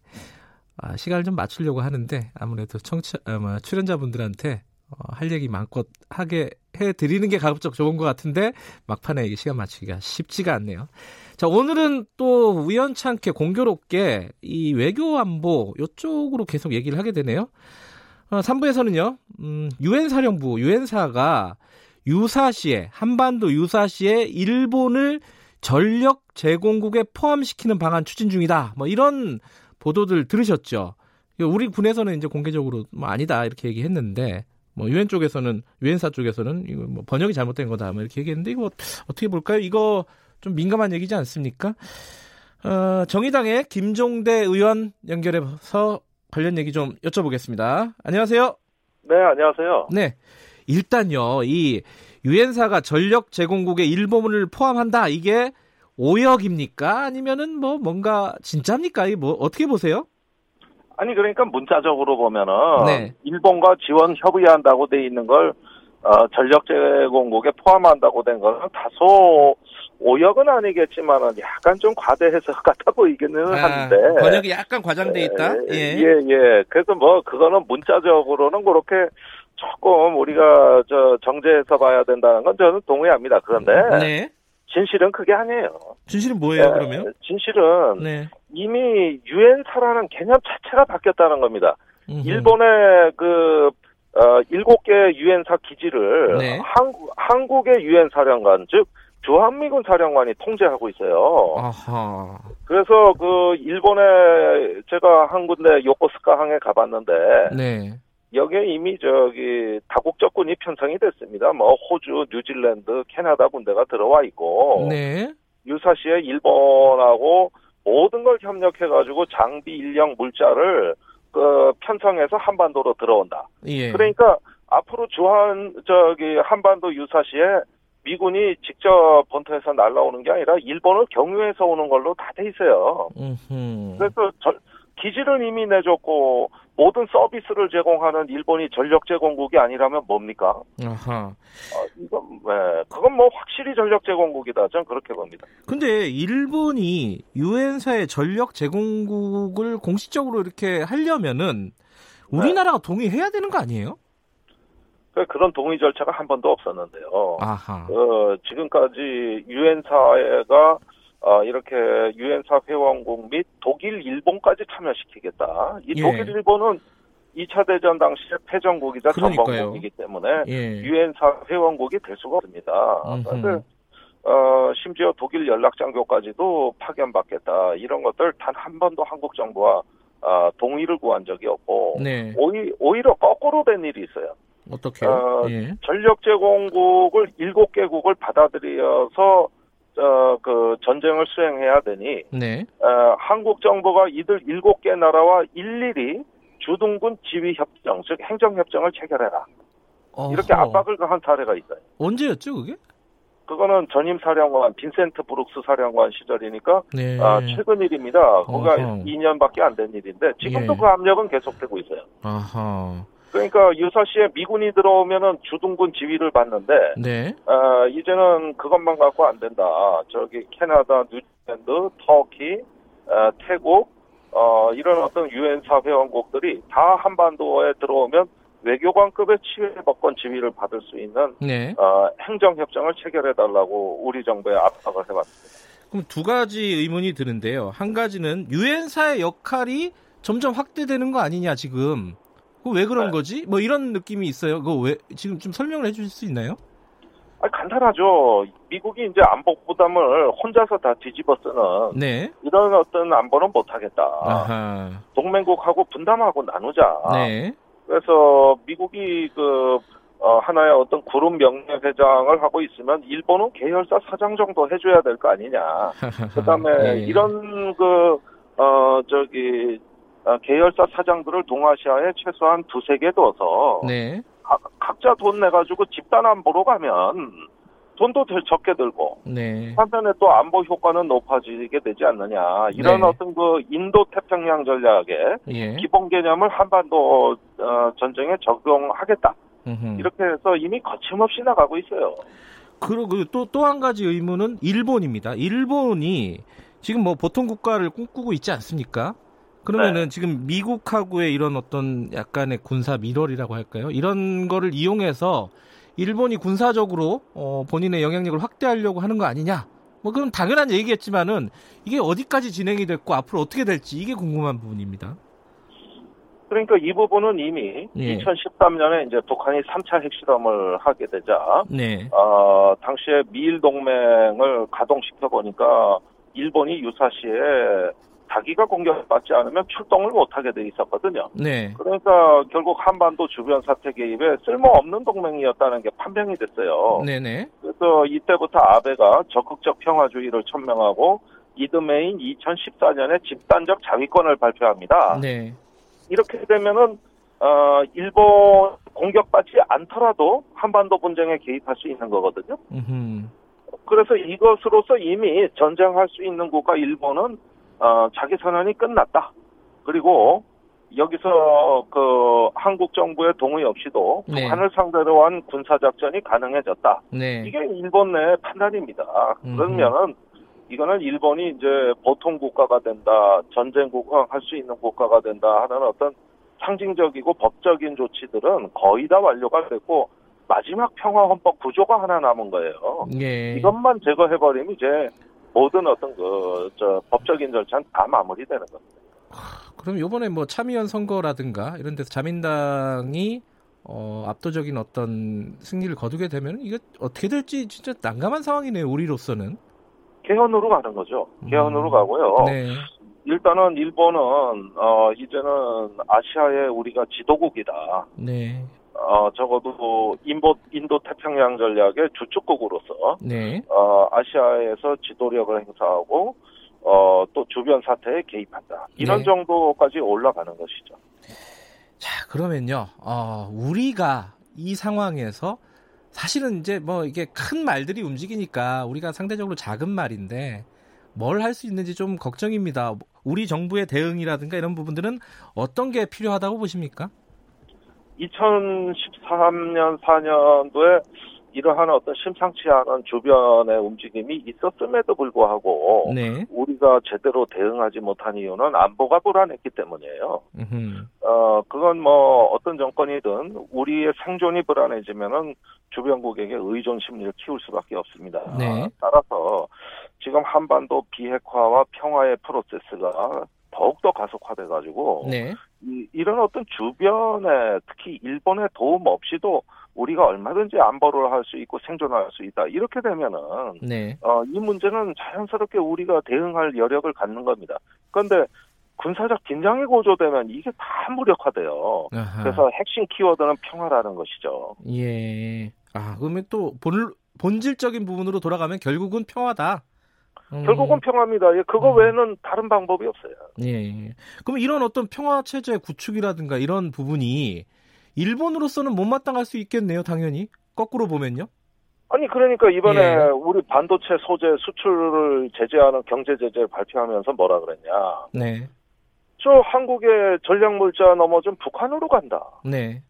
아, 시간을 좀 맞추려고 하는데 아무래도 청취 아, 뭐, 출연자분들한테 어, 할 얘기 마음껏 하게 해 드리는 게 가급적 좋은 것 같은데 막판에 이게 시간 맞추기가 쉽지가 않네요. 자, 오늘은 또 우연찮게 공교롭게 이 외교 안보 요쪽으로 계속 얘기를 하게 되네요. 어, 3부에서는요, 음, 유엔 사령부, 유엔사가 유사시에, 한반도 유사시에 일본을 전력 제공국에 포함시키는 방안 추진 중이다. 뭐 이런 보도들 들으셨죠? 우리 군에서는 이제 공개적으로 뭐 아니다 이렇게 얘기했는데 뭐 유엔 쪽에서는 유엔사 쪽에서는 이거 뭐 번역이 잘못된 거다 뭐 이렇게 얘기했는데 이거 어떻게 볼까요? 이거 좀 민감한 얘기지 않습니까? 어, 정의당의 김종대 의원 연결해서 관련 얘기 좀 여쭤보겠습니다. 안녕하세요. 네, 안녕하세요. 네. 일단요, 이 유엔사가 전력 제공국에 일본을 포함한다. 이게 오역입니까? 아니면은 뭐 뭔가 진짜입니까? 이뭐 어떻게 보세요? 아니 그러니까 문자적으로 보면은 네. 일본과 지원 협의한다고 돼 있는 걸 어, 전력 제공국에 포함한다고 된 거는 다소 오역은 아니겠지만은 약간 좀 과대 해석 같아 보이기는 한데 아, 번역이 약간 과장돼 있다. 예, 예. 예, 예. 그래서 뭐 그거는 문자적으로는 그렇게 조금 우리가 저 정제해서 봐야 된다는 건 저는 동의합니다. 그런데 네. 진실은 그게 아니에요. 진실은 뭐예요, 예, 그러면? 진실은 네. 이미 유엔사라는 개념 자체가 바뀌었다는 겁니다. 음흠. 일본의 그 어, 일곱 개 유엔사 기지를 네. 한국 한국의 유엔 사령관 즉 주한미군 사령관이 통제하고 있어요. 아하. 그래서 그 일본에 제가 한 군데 요코스카 항에 가봤는데 네. 여기에 이미 저기 다국적군이 편성이 됐습니다. 뭐 호주, 뉴질랜드, 캐나다 군대가 들어와 있고 네. 유사시에 일본하고 모든 걸 협력해 가지고 장비, 인력, 물자를 그 편성해서 한반도로 들어온다. 예. 그러니까 앞으로 주한 저기 한반도 유사시에 미군이 직접 본토에서 날라오는 게 아니라 일본을 경유해서 오는 걸로 다 돼 있어요. 음흠. 그래서 저- 기지를 이미 내줬고 모든 서비스를 제공하는 일본이 전력 제공국이 아니라면 뭡니까? 아하. 어, 이건 네, 그건 뭐 확실히 전력 제공국이다. 저는 그렇게 봅니다. 근데 일본이 유엔사의 전력 제공국을 공식적으로 이렇게 하려면은 우리나라가 동의해야 되는 거 아니에요? 그- 그런 동의 절차가 한 번도 없었는데요. 아하. 어, 지금까지 유엔사가 어, 이렇게 유엔사 회원국 및 독일, 일본까지 참여시키겠다. 이 예. 독일, 일본은 2차 대전 당시에 패전국이자. 전범국이기 때문에 예. 유엔사 회원국이 될 수가 없습니다. 음흠. 그런데 어, 심지어 독일 연락장교까지도 파견받겠다. 이런 것들 단 한 번도 한국 정부와 아, 동의를 구한 적이 없고 네. 오히, 오히려 거꾸로 된 일이 있어요. 어떻게요? 어, 예. 전력 제공국을 일곱 개국을 받아들여서 어, 그 전쟁을 수행해야 되니 네. 어, 한국 정부가 이들 일곱 개 나라와 일일이 주둔군 지휘 협정 즉 행정 협정을 체결해라 이렇게 어허. 압박을 가한 사례가 있어요. 언제였죠, 그게? 그거는 전임 사령관 빈센트 브룩스 사령관 시절이니까 네. 아, 최근 일입니다. 어허. 2년밖에 안 된 일인데 지금도 예. 그 압력은 계속되고 있어요. 아하. 그러니까 유사시에 미군이 들어오면은 주둔군 지휘를 받는데 네. 아, 이제는 그것만 갖고 안 된다. 저기 캐나다, 뉴질랜드, 터키, 아, 태국 어, 이런 어떤 유엔 사 회원국들이 다 한반도에 들어오면 외교관급의 치외법권 지위를 받을 수 있는 네. 어, 행정협정을 체결해달라고 우리 정부에 압박을 해봤습니다. 그럼 두 가지 의문이 드는데요. 한 가지는 유엔사의 역할이 점점 확대되는 거 아니냐 지금. 그거 왜 네. 그런 거지? 뭐 이런 느낌이 있어요. 그거 왜 지금 좀 설명을 해주실 수 있나요? 아니, 간단하죠. 미국이 이제 안보 부담을 혼자서 다 뒤집어 쓰는 네. 이런 어떤 안보는 못하겠다. 아하. 동맹국하고 분담하고 나누자. 네. 그래서 미국이 그 어, 하나의 어떤 그룹 명예회장을 하고 있으면 일본은 계열사 사장 정도 해줘야 될 거 아니냐. 그다음에 예. 이런 그 어, 저기 어, 계열사 사장들을 동아시아에 최소한 두세 개 둬서 네. 가- 각자 돈 내가지고 집단 안보로 가면 돈도 덜 적게 들고 네. 한편에 또 안보 효과는 높아지게 되지 않느냐 이런 네. 어떤 그 인도 태평양 전략의 예. 기본 개념을 한반도 어, 전쟁에 적용하겠다 음흠. 이렇게 해서 이미 거침없이 나가고 있어요. 그리고 또 또 한 가지 의문은 일본입니다. 일본이 지금 뭐 보통 국가를 꿈꾸고 있지 않습니까? 그러면은 지금 미국하고의 이런 어떤 약간의 군사 밀월이라고 할까요? 이런 거를 이용해서 일본이 군사적으로 어, 본인의 영향력을 확대하려고 하는 거 아니냐? 뭐 그건 당연한 얘기겠지만은 이게 어디까지 진행이 됐고 앞으로 어떻게 될지 이게 궁금한 부분입니다. 그러니까 이 부분은 이미 예. 2013년에 이제 북한이 3차 핵실험을 하게 되자 네. 어, 당시에 미일 동맹을 가동시켜 보니까 일본이 유사시에 자기가 공격받지 않으면 출동을 못하게 돼 있었거든요. 네. 그러니까 결국 한반도 주변 사태 개입에 쓸모없는 동맹이었다는 게 판명이 됐어요. 네네. 그래서 이때부터 아베가 적극적 평화주의를 천명하고 이듬해인 2014년에 집단적 자위권을 발표합니다. 네. 이렇게 되면은 어, 일본 공격받지 않더라도 한반도 분쟁에 개입할 수 있는 거거든요. 음흠. 그래서 이것으로서 이미 전쟁할 수 있는 국가 일본은 어, 자기 선언이 끝났다. 그리고 여기서 그 한국 정부의 동의 없이도 네. 북한을 상대로 한 군사 작전이 가능해졌다. 네. 이게 일본 내 판단입니다. 그러면은 이거는 일본이 이제 보통 국가가 된다, 전쟁 국가할 수 있는 국가가 된다 하는 어떤 상징적이고 법적인 조치들은 거의 다 완료가 됐고 마지막 평화 헌법 구조가 하나 남은 거예요. 예. 이것만 제거해버리면 이제 모든 어떤 그 저 법적인 절차는 다 마무리되는 겁니다. 그럼 요번에 뭐 참의원 선거라든가 이런 데서 자민당이 어, 압도적인 어떤 승리를 거두게 되면 이게 어떻게 될지 진짜 난감한 상황이네요. 우리로서는. 개헌으로 가는 거죠. 개헌으로 가고요. 음. 네. 일단은 일본은 어 이제는 아시아의 우리가 지도국이다. 네. 어 적어도 인도 인도 태평양 전략의 주축국으로서 네. 어 아시아에서 지도력을 행사하고 어 또 주변 사태에 개입한다. 이런 네. 정도까지 올라가는 것이죠. 자, 그러면요. 어, 우리가 이 상황에서 사실은 이제 뭐 이게 큰 말들이 움직이니까 우리가 상대적으로 작은 말인데 뭘 할 수 있는지 좀 걱정입니다. 우리 정부의 대응이라든가 이런 부분들은 어떤 게 필요하다고 보십니까? 2013년 4년도에 이러한 어떤 심상치 않은 주변의 움직임이 있었음에도 불구하고 네. 우리가 제대로 대응하지 못한 이유는 안보가 불안했기 때문이에요. 어, 그건 뭐 어떤 정권이든 우리의 생존이 불안해지면은 주변국에게 의존 심리를 키울 수밖에 없습니다. 네. 따라서 지금 한반도 비핵화와 평화의 프로세스가 더욱더 가속화돼 가지고 네. 이, 이런 어떤 주변에 특히 일본의 도움 없이도 우리가 얼마든지 안보를 할 수 있고 생존할 수 있다. 이렇게 되면은 네. 어, 이 문제는 자연스럽게 우리가 대응할 여력을 갖는 겁니다. 그런데 군사적 긴장이 고조되면 이게 다 무력화돼요. 아하. 그래서 핵심 키워드는 평화라는 것이죠. 예. 아, 그러면 또 본, 본질적인 부분으로 돌아가면 결국은 평화다. 음, 결국은 평화입니다. 예, 그거 외에는 다른 방법이 없어요. 예. 그럼 이런 어떤 평화 체제 구축이라든가 이런 부분이 일본으로서는 못마땅할 수 있겠네요, 당연히. 거꾸로 보면요. 아니 그러니까 이번에 예. 우리 반도체 소재 수출을 제재하는 경제 제재를 발표하면서 뭐라 그랬냐? 네. 저 한국의 전략 물자 넘어진 북한으로 간다. 네.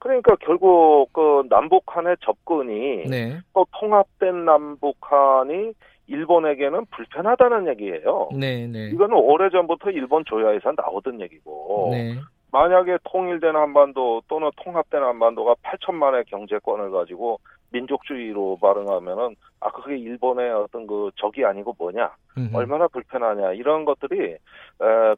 그러니까 결국 그 남북한의 접근이 네. 또 통합된 남북한이 일본에게는 불편하다는 얘기예요. 네, 네. 이거는 오래전부터 일본 조야에서 나오던 얘기고 네. 만약에 통일된 한반도 또는 통합된 한반도가 8천만의 경제권을 가지고 민족주의로 발응하면은 아 그게 일본의 어떤 그 적이 아니고 뭐냐 음흠. 얼마나 불편하냐 이런 것들이 에,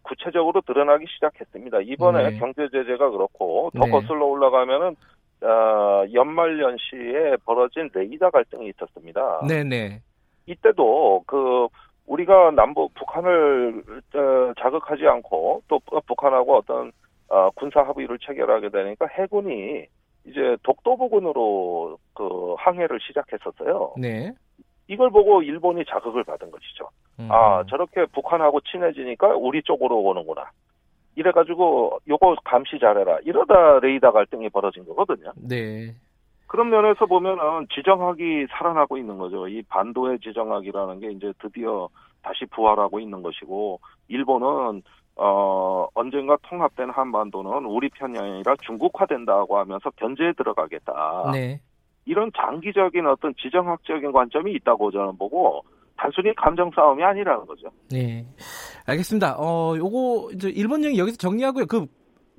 구체적으로 드러나기 시작했습니다. 이번에 네. 경제 제재가 그렇고 더 네. 거슬러 올라가면은 어, 연말연시에 벌어진 레이더 갈등이 있었습니다. 네, 네. 이때도 그 우리가 남북 북한을 어, 자극하지 않고 또 북한하고 어떤 어, 군사 합의를 체결하게 되니까 해군이 이제 독도 부근으로 그 항해를 시작했었어요. 네. 이걸 보고 일본이 자극을 받은 것이죠. 음. 아 저렇게 북한하고 친해지니까 우리 쪽으로 오는구나. 이래가지고 요거 감시 잘해라. 이러다 레이더 갈등이 벌어진 거거든요. 네. 그런 면에서 보면은 지정학이 살아나고 있는 거죠. 이 반도의 지정학이라는 게 이제 드디어 다시 부활하고 있는 것이고 일본은 어 언젠가 통합된 한반도는 우리 편이 아니라 중국화된다고 하면서 견제에 들어가겠다. 네. 이런 장기적인 어떤 지정학적인 관점이 있다고 저는 보고 단순히 감정 싸움이 아니라는 거죠. 네. 알겠습니다. 어, 요거 이제 일본 얘기 여기서 정리하고요. 그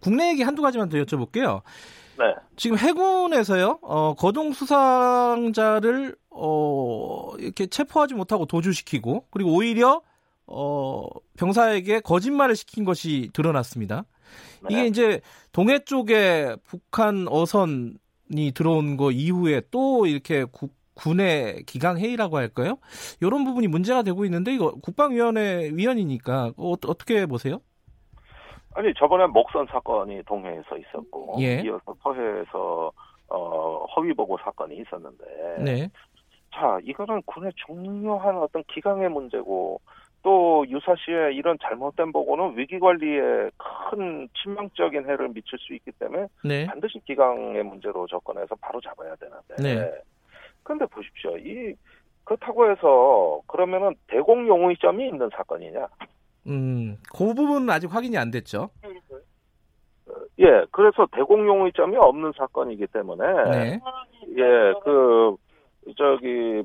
국내 얘기 한두 가지만 더 여쭤볼게요. 네. 지금 해군에서요, 어, 거동 수상자를, 어, 이렇게 체포하지 못하고 도주시키고, 그리고 오히려, 어, 병사에게 거짓말을 시킨 것이 드러났습니다. 이게 이제 동해 쪽에 북한 어선이 들어온 거 이후에 또 이렇게 국, 군의 기강 회의라고 할까요? 이런 부분이 문제가 되고 있는데 이거 국방위원회 위원이니까 어, 어떻게 보세요? 아니 저번에 목선 사건이 동해에서 있었고 예. 이어서 서해에서 어, 허위 보고 사건이 있었는데 네. 자 이거는 군의 중요한 어떤 기강의 문제고 또 유사시에 이런 잘못된 보고는 위기 관리에 큰 치명적인 해를 미칠 수 있기 때문에 네. 반드시 기강의 문제로 접근해서 바로 잡아야 되는데 네. 그런데 보십시오 이 그렇다고 해서 그러면은 대공 용의점이 있는 사건이냐 음, 그 부분은 아직 확인이 안 됐죠. 예, 그래서 대공 용의점이 없는 사건이기 때문에 네. 예, 그 저기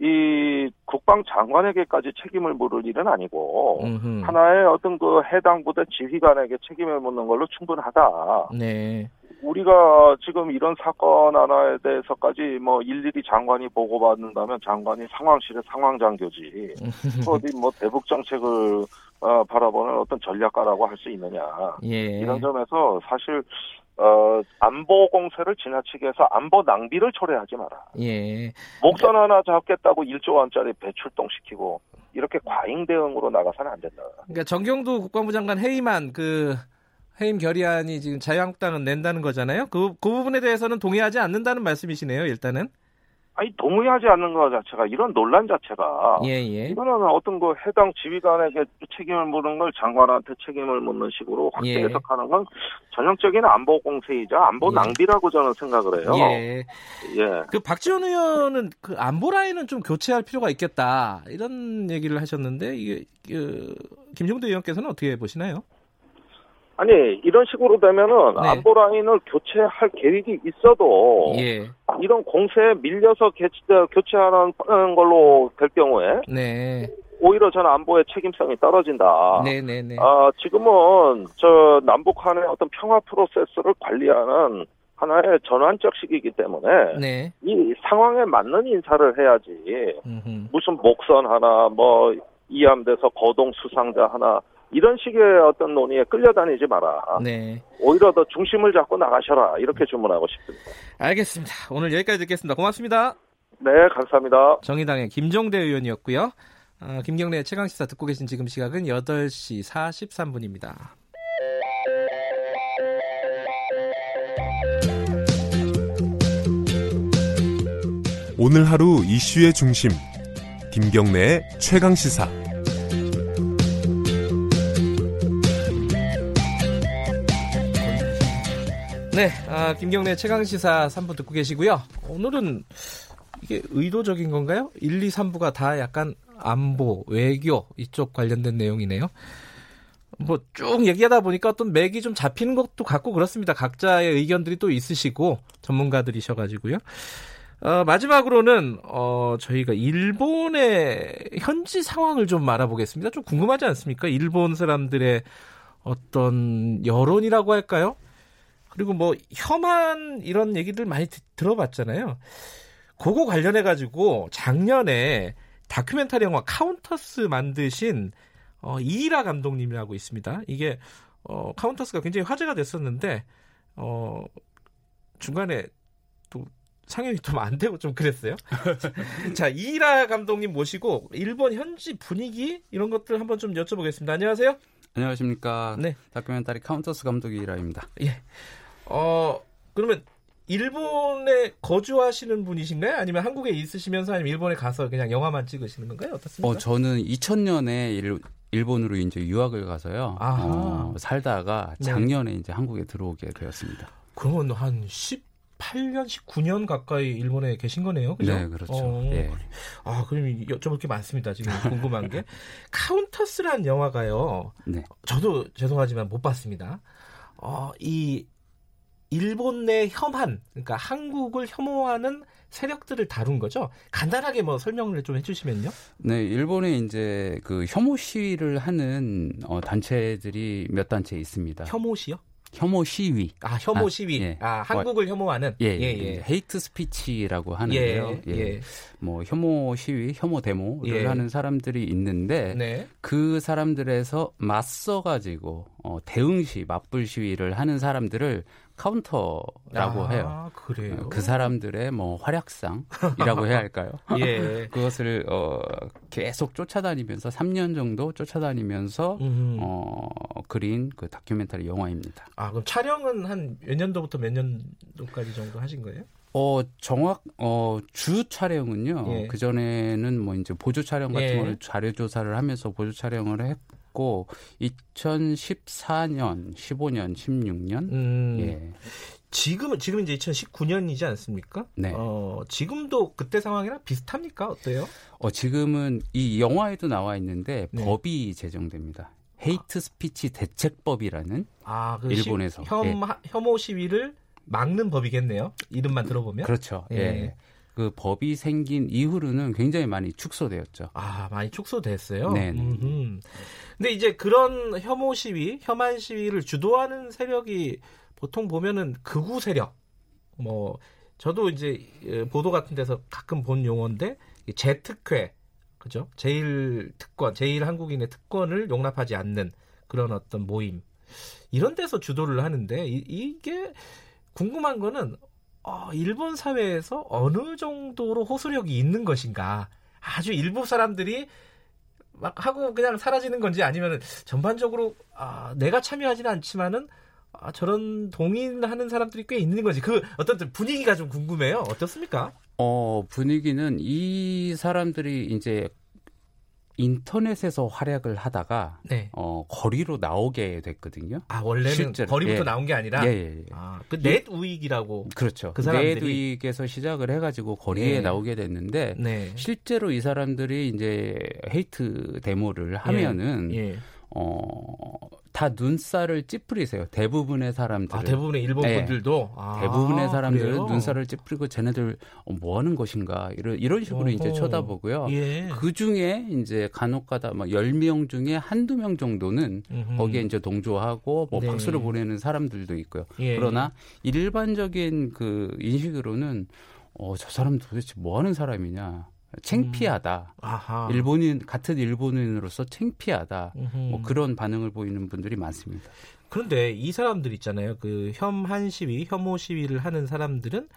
이 국방장관에게까지 책임을 물을 일은 아니고 음흠. 하나의 어떤 그 해당 부대 지휘관에게 책임을 묻는 걸로 충분하다. 네. 우리가 지금 이런 사건 하나에 대해서까지 뭐 일일이 장관이 보고받는다면 장관이 상황실의 상황장교지 어디 뭐 대북 정책을 어, 바라보는 어떤 전략가라고 할 수 있느냐 예. 이런 점에서 사실 어, 안보 공세를 지나치게 해서 안보 낭비를 초래하지 마라. 예. 목선 하나 잡겠다고 1조 원짜리 배출동시키고 이렇게 과잉 대응으로 나가서는 안 된다. 그러니까 정경도 국방부 장관 해임안 그 해임 결의안이 지금 자유한국당은 낸다는 거잖아요. 그, 그 부분에 대해서는 동의하지 않는다는 말씀이시네요. 일단은. 아니 동의하지 않는 것 자체가 이런 논란 자체가 예, 예. 이거는 어떤 그 해당 지휘관에게 책임을 묻는 걸 장관한테 책임을 묻는 식으로 확대 예. 해석하는 건 전형적인 안보 공세이자 안보 예. 낭비라고 저는 생각을 해요. 예. 예. 그 박지원 의원은 그 안보 라인은 좀 교체할 필요가 있겠다 이런 얘기를 하셨는데 이게 그 김종대 의원께서는 어떻게 보시나요? 아니 이런 식으로 되면은 네. 안보 라인을 교체할 계획이 있어도 예. 이런 공세에 밀려서 개- 교체하는 걸로 될 경우에 네. 오히려 저는 안보의 책임성이 떨어진다. 네, 네, 네. 아, 지금은 저 남북 간의 어떤 평화 프로세스를 관리하는 하나의 전환적 시기이기 때문에 네. 이 상황에 맞는 인사를 해야지. 음흠. 무슨 목선 하나 뭐 이함돼서 거동 수상자 하나 이런 식의 어떤 논의에 끌려다니지 마라. 네. 오히려 더 중심을 잡고 나가셔라. 이렇게 주문하고 싶습니다. 알겠습니다. 오늘 여기까지 듣겠습니다. 고맙습니다. 네, 감사합니다. 정의당의 김종대 의원이었고요. 아, 김경래의 최강시사 듣고 계신 지금 시각은 8시 43분입니다. 오늘 하루 이슈의 중심 김경래의 최강 시사 네, 아, 김경래 최강 시사 3부 듣고 계시고요. 오늘은 이게 의도적인 건가요? 1, 2, 3부가 다 약간 안보, 외교 이쪽 관련된 내용이네요. 뭐 쭉 얘기하다 보니까 어떤 맥이 좀 잡히는 것도 같고 그렇습니다. 각자의 의견들이 또 있으시고 전문가들이셔가지고요. 어, 마지막으로는 어, 저희가 일본의 현지 상황을 좀 알아보겠습니다. 좀 궁금하지 않습니까? 일본 사람들의 어떤 여론이라고 할까요? 그리고 뭐 혐한 이런 얘기들 많이 드- 들어봤잖아요. 그거 관련해 가지고 작년에 다큐멘터리 영화 카운터스 만드신 어, 이이라 감독님이라고 있습니다. 이게 어, 카운터스가 굉장히 화제가 됐었는데 어, 중간에 또 상영이 좀 안 되고 좀 그랬어요. 자 이이라 감독님 모시고 일본 현지 분위기 이런 것들 한번 좀 여쭤보겠습니다. 안녕하세요. 안녕하십니까. 네. 다큐멘터리 카운터스 감독 이라입니다. 예. 어 그러면 일본에 거주하시는 분이신가요? 아니면 한국에 있으시면서 아니면 일본에 가서 그냥 영화만 찍으시는 건가요? 어떻습니까? 어, 저는 2000년에 일, 일본으로 이제 유학을 가서요. 어, 살다가 네. 작년에 이제 한국에 들어오게 되었습니다. 그러면 한 18년, 19년 가까이 일본에 계신 거네요. 그죠? 네, 그렇죠. 어, 예. 아, 그럼 여쭤볼 게 많습니다. 지금 궁금한 게. 카운터스란 영화가요. 네. 저도 죄송하지만 못 봤습니다. 어, 이 일본 내 혐한, 그러니까 한국을 혐오하는 세력들을 다룬 거죠. 간단하게 뭐 설명을 좀 해주시면요. 네, 일본에 이제 그 혐오 시위를 하는 어, 단체들이 몇 단체 있습니다. 혐오 시요? 혐오 시위. 아, 혐오 아, 시위. 예. 아, 한국을 혐오하는. 예, 예, 예, 예. 헤이트 스피치라고 하는데요. 예, 예. 뭐 혐오 시위, 혐오 데모를 예. 하는 사람들이 있는데 네. 그 사람들에서 맞서 가지고 어, 대응 시 맞불 시위를 하는 사람들을 카운터라고 아, 해요. 그래요? 그 사람들의 뭐 활약상이라고 해야 할까요? 예. 그것을 어, 계속 쫓아다니면서 3년 정도 쫓아다니면서 음. 어, 그린 그 다큐멘터리 영화입니다. 아, 그럼 촬영은 한 몇 년도부터 몇 년도까지 정도 하신 거예요? 어, 정확, 어, 주 촬영은요. 예. 그 전에는 뭐 이제 보조 촬영 같은 예. 거를 자료 조사를 하면서 보조 촬영을 했 고, 2014년, 15년, 16년. 음. 예. 지금은 지금 이제 2019년이지 않습니까? 네. 어, 지금도 그때 상황이랑 비슷합니까? 어때요? 어, 지금은 이 영화에도 나와 있는데 네. 법이 제정됩니다. 헤이트 스피치 대책법이라는 아, 그 일본에서. 시, 혐, 예. 혐오 시위를 막는 법이겠네요. 이름만 들어보면. 그렇죠. 예. 예. 그 법이 생긴 이후로는 굉장히 많이 축소되었죠. 아, 많이 축소됐어요. 네, 네. 근데 이제 그런 혐오 시위, 혐한 시위를 주도하는 세력이 보통 보면은 극우 세력. 뭐 저도 이제 예, 보도 같은 데서 가끔 본 용어인데 이 재특회. 그죠? 제일 특권, 제일 한국인의 특권을 용납하지 않는 그런 어떤 모임. 이런 데서 주도를 하는데 이, 이게 궁금한 거는 어, 일본 사회에서 어느 정도로 호소력이 있는 것인가. 아주 일부 사람들이 막 하고 그냥 사라지는 건지 아니면은 전반적으로 아, 내가 참여하지는 않지만은 아, 저런 동의하는 사람들이 꽤 있는 건지 그 어떤 분위기가 좀 궁금해요. 어떻습니까? 어, 분위기는 이 사람들이 이제 인터넷에서 활약을 하다가 네. 어, 거리로 나오게 됐거든요. 아, 원래는 실제로. 거리부터 예. 나온 게 아니라 예, 예, 예. 아, 그넷 우익이라고 그렇죠. 그 사람들이 네드윅에서 시작을 해가지고 거리에 예. 나오게 됐는데 네. 실제로 이 사람들이 이제 헤이트 데모를 하면은 예. 어, 다 눈살을 찌푸리세요. 대부분의 사람들은. 아, 대부분의 일본 예. 분들도 아, 대부분의 사람들은 그래요? 눈살을 찌푸리고 쟤네들 어, 뭐 하는 것인가 이런 이런 식으로 이제 어허. 쳐다보고요. 예. 그 중에 이제 간혹 가다 뭐 10명 중에 한두 명 정도는 음흠. 거기에 이제 동조하고 뭐 네. 박수를 보내는 사람들도 있고요. 예. 그러나 일반적인 그 인식으로는 어, 저 사람 도대체 뭐 하는 사람이냐. 창피하다. 아하. 일본인 같은 일본인으로서 창피하다. 음흠. 뭐 그런 반응을 보이는 분들이 많습니다. 그런데 이 사람들 있잖아요. 그 혐한 시위, 혐오 시위를 하는 사람들은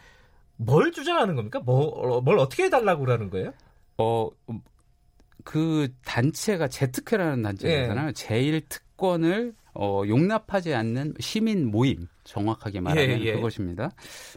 뭘 주장하는 겁니까? 뭐, 어, 뭘 어떻게 해달라고 그러는 거예요? 어, 음, 그 단체가 제특회라는 단체잖아요. 예. 제일 특권을 어, 용납하지 않는 시민 모임 정확하게 말하면 예, 예. 그것입니다.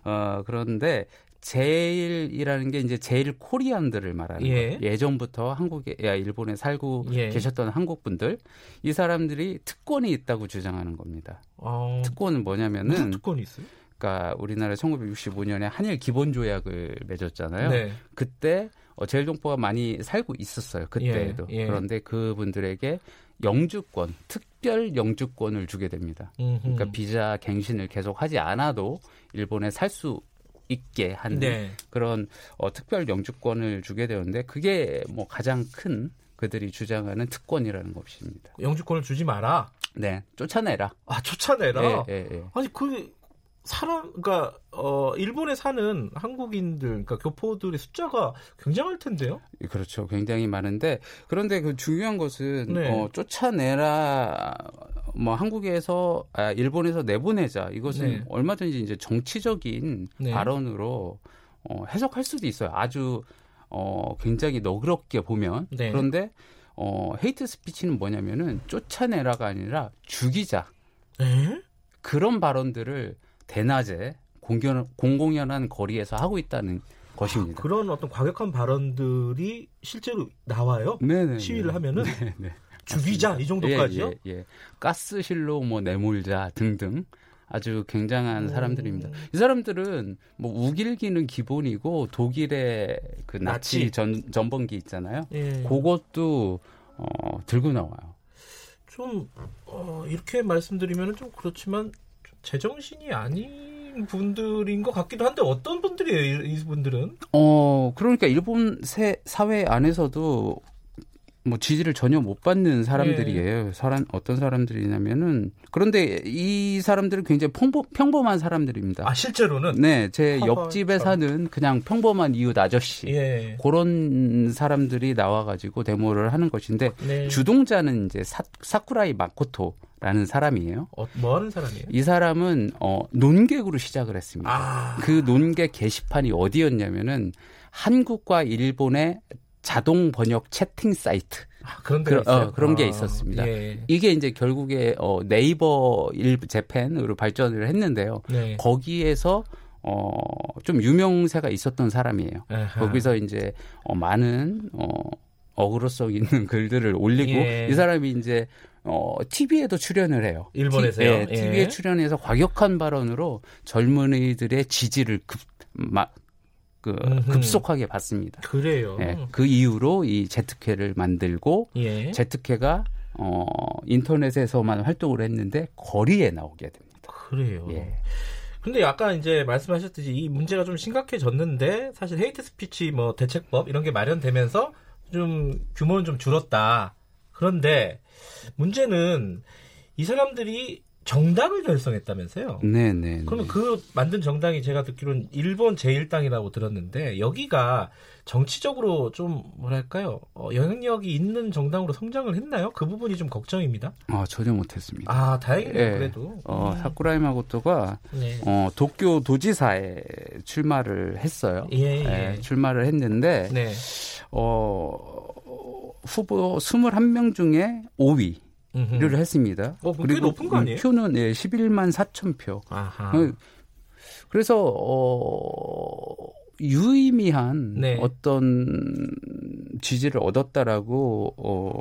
어, 그런데 제일이라는 게 이제 제일 코리안들을 말하는 예. 거예요. 예전부터 한국에, 야, 일본에 살고 예. 계셨던 한국 분들 이 사람들이 특권이 있다고 주장하는 겁니다. 어, 특권은 뭐냐면은 무슨 특권이 있어요? 그러니까 우리나라 1965년에 한일 기본 조약을 맺었잖아요. 네. 그때 어, 제일 동포가 많이 살고 있었어요. 그때에도. 예, 예. 그런데 그분들에게 영주권, 특별 영주권을 주게 됩니다. 음흠. 그러니까 비자 갱신을 계속 하지 않아도 일본에 살 수 있게 하는 네. 그런 어, 특별 영주권을 주게 되는데 그게 뭐 가장 큰 그들이 주장하는 특권이라는 것입니다. 영주권을 주지 마라. 네, 쫓아내라. 아, 쫓아내라. 예, 예, 예. 아니 그 사람 그러니까 어 일본에 사는 한국인들 그러니까 교포들의 숫자가 굉장할 텐데요. 그렇죠. 굉장히 많은데 그런데 그 중요한 것은 네. 어, 쫓아내라 뭐 한국에서 아, 일본에서 내보내자 이것은 네. 얼마든지 이제 정치적인 네. 발언으로 어, 해석할 수도 있어요. 아주 어, 굉장히 너그럽게 보면 네. 그런데 어, 헤이트 스피치는 뭐냐면은 쫓아내라가 아니라 죽이자 에? 그런 발언들을 대낮에 공견, 공공연한 거리에서 하고 있다는 것입니다. 그런 어떤 과격한 발언들이 실제로 나와요. 네네. 시위를 하면은 네네. 죽이자 이 정도까지요. 예, 예, 예. 가스실로 뭐 내몰자 등등 아주 굉장한 사람들입니다. 이 사람들은 뭐 우길기는 기본이고 독일의 그 나치, 나치. 전, 전범기 있잖아요. 예. 그것도 어, 들고 나와요. 좀 어, 이렇게 말씀드리면 좀 그렇지만 좀 제정신이 아닌 분들인 것 같기도 한데 어떤 분들이에요, 이, 이 분들은? 어, 그러니까 일본 세, 사회 안에서도 뭐 지지를 전혀 못 받는 사람들이에요. 사람 어떤 사람들이냐면은 그런데 이 사람들은 굉장히 평범, 평범한 사람들입니다. 아 실제로는? 네, 제 허허, 옆집에 참. 사는 그냥 평범한 이웃 아저씨 예. 그런 사람들이 나와가지고 데모를 하는 것인데 네. 주동자는 이제 사, 사쿠라이 마코토 라는 사람이에요. 어, 뭐 하는 사람이에요? 이 사람은 어, 논객으로 시작을 했습니다. 아. 그 논객 게시판이 어디였냐면은 한국과 일본의 자동 번역 채팅 사이트. 아, 그런 있어요? 어, 그런 게 아, 있었습니다. 예. 이게 이제 결국에 어, 네이버 일부 재팬으로 발전을 했는데요. 네. 거기에서 어, 좀 유명세가 있었던 사람이에요. 아하. 거기서 이제 어, 많은 어, 어그로성 있는 글들을 올리고 예. 이 사람이 이제 어, TV에도 출연을 해요. 일본에서요? 티, 예. TV에 출연해서 과격한 발언으로 젊은이들의 지지를 급, 막, 그. 급속하게 받습니다. 그래요. 예, 그 이후로 이 제트캐를 만들고 예. 제트캐가 어, 인터넷에서만 활동을 했는데 거리에 나오게 됩니다. 그래요. 예. 근데 아까 이제 말씀하셨듯이 이 문제가 좀 심각해졌는데 사실 헤이트 스피치 뭐 대책법 이런 게 마련되면서 좀 규모는 좀 줄었다. 그런데 문제는 이 사람들이 정당을 결성했다면서요. 네, 네. 그러면 그 만든 정당이 제가 듣기로는 일본 제1당이라고 들었는데 여기가 정치적으로 좀 뭐랄까요 어, 영향력이 있는 정당으로 성장을 했나요? 그 부분이 좀 걱정입니다. 아, 전혀 못했습니다. 아 다행이네요 예. 그래도. 어, 음. 사쿠라이 마고토가 네. 어, 도쿄 도지사에 출마를 했어요. 예, 예. 출마를 했는데 네. 어, 후보 21명 중에 5위 를. 했습니다. 어, 꽤 높은 거 아니에요? 표는 예, 11만 4천 표. 아하. 어, 그래서 어, 유의미한 네. 어떤 지지를 얻었다라고 어,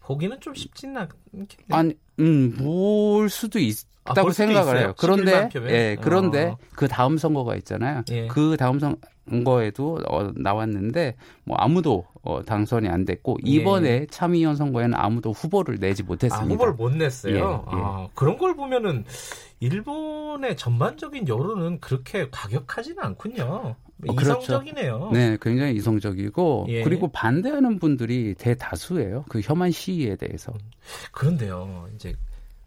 보기는 좀 쉽지는 않겠네요. 아니, 음, 볼 수도 아, 있다고 볼 수도 생각을? 해요. 그런데, 11만 표면? 예, 그런데 어. 그 다음 선거가 있잖아요. 예. 그 다음 선거에도 어, 나왔는데, 뭐 아무도 어, 당선이 안 됐고, 예. 이번에 참의원 선거에는 아무도 후보를 내지 아, 못했습니다. 후보를 못 냈어요. 예, 예. 아, 그런 걸 보면은 일본의 전반적인 여론은 그렇게 과격하지는 않군요. 어, 그렇죠. 이성적이네요. 네, 굉장히 이성적이고, 예. 그리고 반대하는 분들이 대다수예요. 그 혐한 시위에 대해서. 그런데요, 이제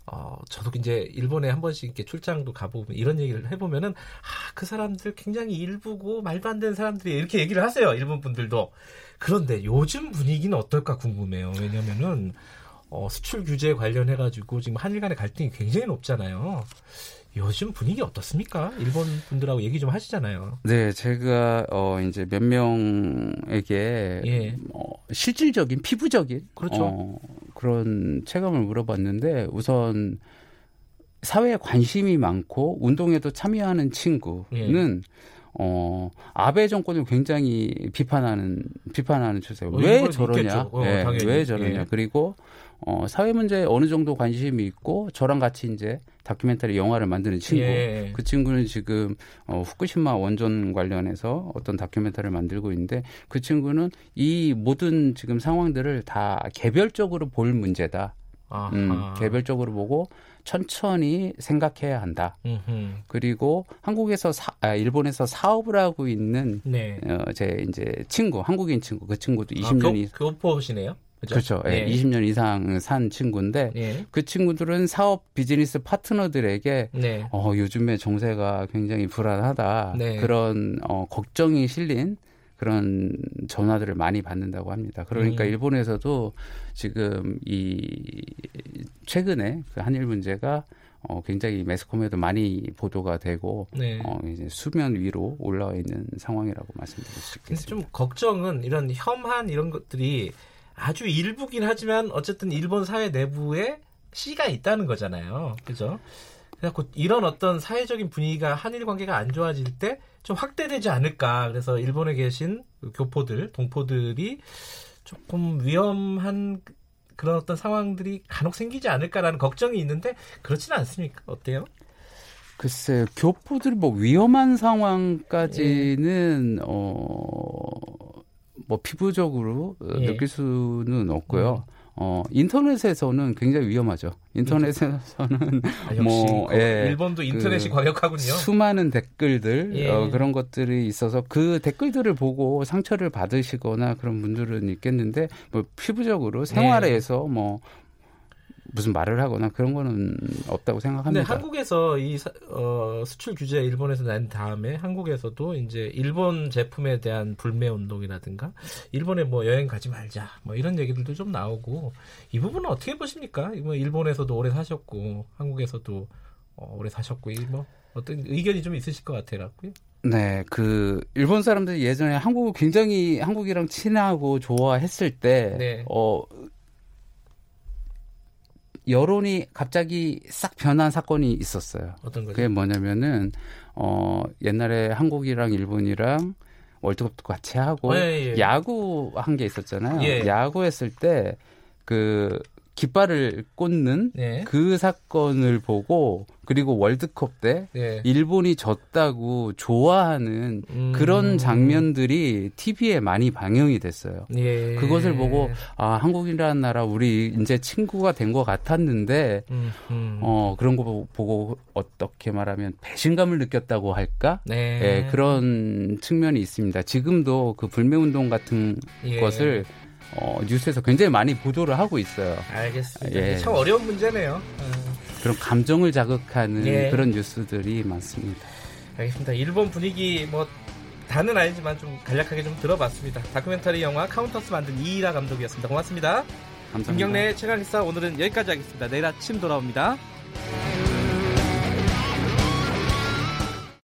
어, 저도 이제 일본에 한 번씩 이렇게 출장도 가보면 이런 얘기를 해보면은 아, 그 사람들 굉장히 일부고 말도 안 되는 사람들이 이렇게 얘기를 하세요. 일본 분들도. 그런데 요즘 분위기는 어떨까 궁금해요. 왜냐면은 어, 수출 규제 관련해 가지고 지금 한일 간의 갈등이 굉장히 높잖아요. 요즘 분위기 어떻습니까? 일본 분들하고 얘기 좀 하시잖아요. 네, 제가 어 이제 몇 명에게 예. 어, 실질적인 피부적인 그렇죠. 어, 그런 체감을 물어봤는데 우선 사회에 관심이 많고 운동에도 참여하는 친구는 어 아베 정권을 굉장히 비판하는 비판하는 추세예요. 어, 왜 저러냐? 어, 예, 당연히. 왜 저러냐? 예. 그리고 어 사회 문제에 어느 정도 관심이 있고 저랑 같이 이제 다큐멘터리 영화를 만드는 친구. 예. 그 친구는 지금 어, 후쿠시마 원전 관련해서 어떤 다큐멘터리를 만들고 있는데 그 친구는 이 모든 지금 상황들을 다 개별적으로 볼 문제다. 아하. 음, 개별적으로 보고 천천히 생각해야 한다. 음흠. 그리고 한국에서 사, 아, 일본에서 사업을 하고 있는 네. 어, 제 이제 친구, 한국인 친구, 그 친구도 아, 20년 교, 이 교포시네요. 그렇죠. 예, 네. 20년 이상 산 친구인데 예. 그 친구들은 사업 비즈니스 파트너들에게 네. 어, 요즘에 정세가 굉장히 불안하다. 네. 그런 어, 걱정이 실린 그런 전화들을 많이 받는다고 합니다. 그러니까 음. 일본에서도 지금 이 최근에 그 한일 문제가 어, 굉장히 매스컴에도 많이 보도가 되고 네. 어, 이제 수면 위로 올라와 있는 상황이라고 말씀드릴 수 있겠습니다. 좀 걱정은 이런 혐한 이런 것들이 아주 일부긴 하지만 어쨌든 일본 사회 내부에 씨가 있다는 거잖아요. 그죠? 그래갖고 이런 어떤 사회적인 분위기가 한일 관계가 안 좋아질 때 좀 확대되지 않을까. 그래서 일본에 계신 그 교포들, 동포들이 조금 위험한 그런 어떤 상황들이 간혹 생기지 않을까라는 걱정이 있는데 그렇지는 않습니까? 어때요? 글쎄 교포들이 뭐 위험한 상황까지는 어 뭐 피부적으로 어, 예. 느낄 수는 없고요. 어 인터넷에서는 굉장히 위험하죠. 인터넷에서는 아, 뭐그 예, 일본도 인터넷이 그 광역하군요. 수많은 댓글들 예. 어, 그런 것들이 있어서 그 댓글들을 보고 상처를 받으시거나 그런 분들은 있겠는데 뭐 피부적으로 생활에서 뭐 무슨 말을 하거나 그런 거는 없다고 생각합니다. 한국에서 이 사- 어, 수출 규제 일본에서 난 다음에 한국에서도 이제 일본 제품에 대한 불매 운동이라든가 일본에 뭐 여행 가지 말자 뭐 이런 얘기들도 좀 나오고 이 부분은 어떻게 보십니까? 뭐 일본에서도 오래 사셨고 한국에서도 어, 오래 사셨고 이뭐 어떤 의견이 좀 있으실 것 같아라고요. 네, 그 일본 사람들이 예전에 한국을 굉장히 한국이랑 친하고 좋아했을 때, 네. 어 여론이 갑자기 싹 변한 사건이 있었어요. 어떤 거죠? 그게 뭐냐면은 어 옛날에 한국이랑 일본이랑 월드컵도 같이 하고 어, 예, 예. 야구 한 게 있었잖아요. 예. 야구 했을 때 그 깃발을 꽂는 네. 그 사건을 보고 그리고 월드컵 때 예. 일본이 졌다고 좋아하는 음. 그런 장면들이 TV에 많이 방영이 됐어요. 예. 그것을 보고 아 한국이라는 나라 우리 이제 친구가 된 것 같았는데 음, 음. 어 그런 거 보- 보고 어떻게 말하면 배신감을 느꼈다고 할까? 네. 예, 그런 측면이 있습니다. 지금도 그 불매 운동 같은 예. 것을 어, 뉴스에서 굉장히 많이 보도를 하고 있어요. 알겠습니다. 예. 참 어려운 문제네요. 어. 그런 감정을 자극하는 예. 그런 뉴스들이 많습니다. 알겠습니다. 일본 분위기 뭐 다는 아니지만 좀 간략하게 좀 들어봤습니다. 다큐멘터리 영화 카운터스 만든 이이라 감독이었습니다. 고맙습니다. 감사합니다. 김경래 최강기사 오늘은 여기까지 하겠습니다. 내일 아침 돌아옵니다.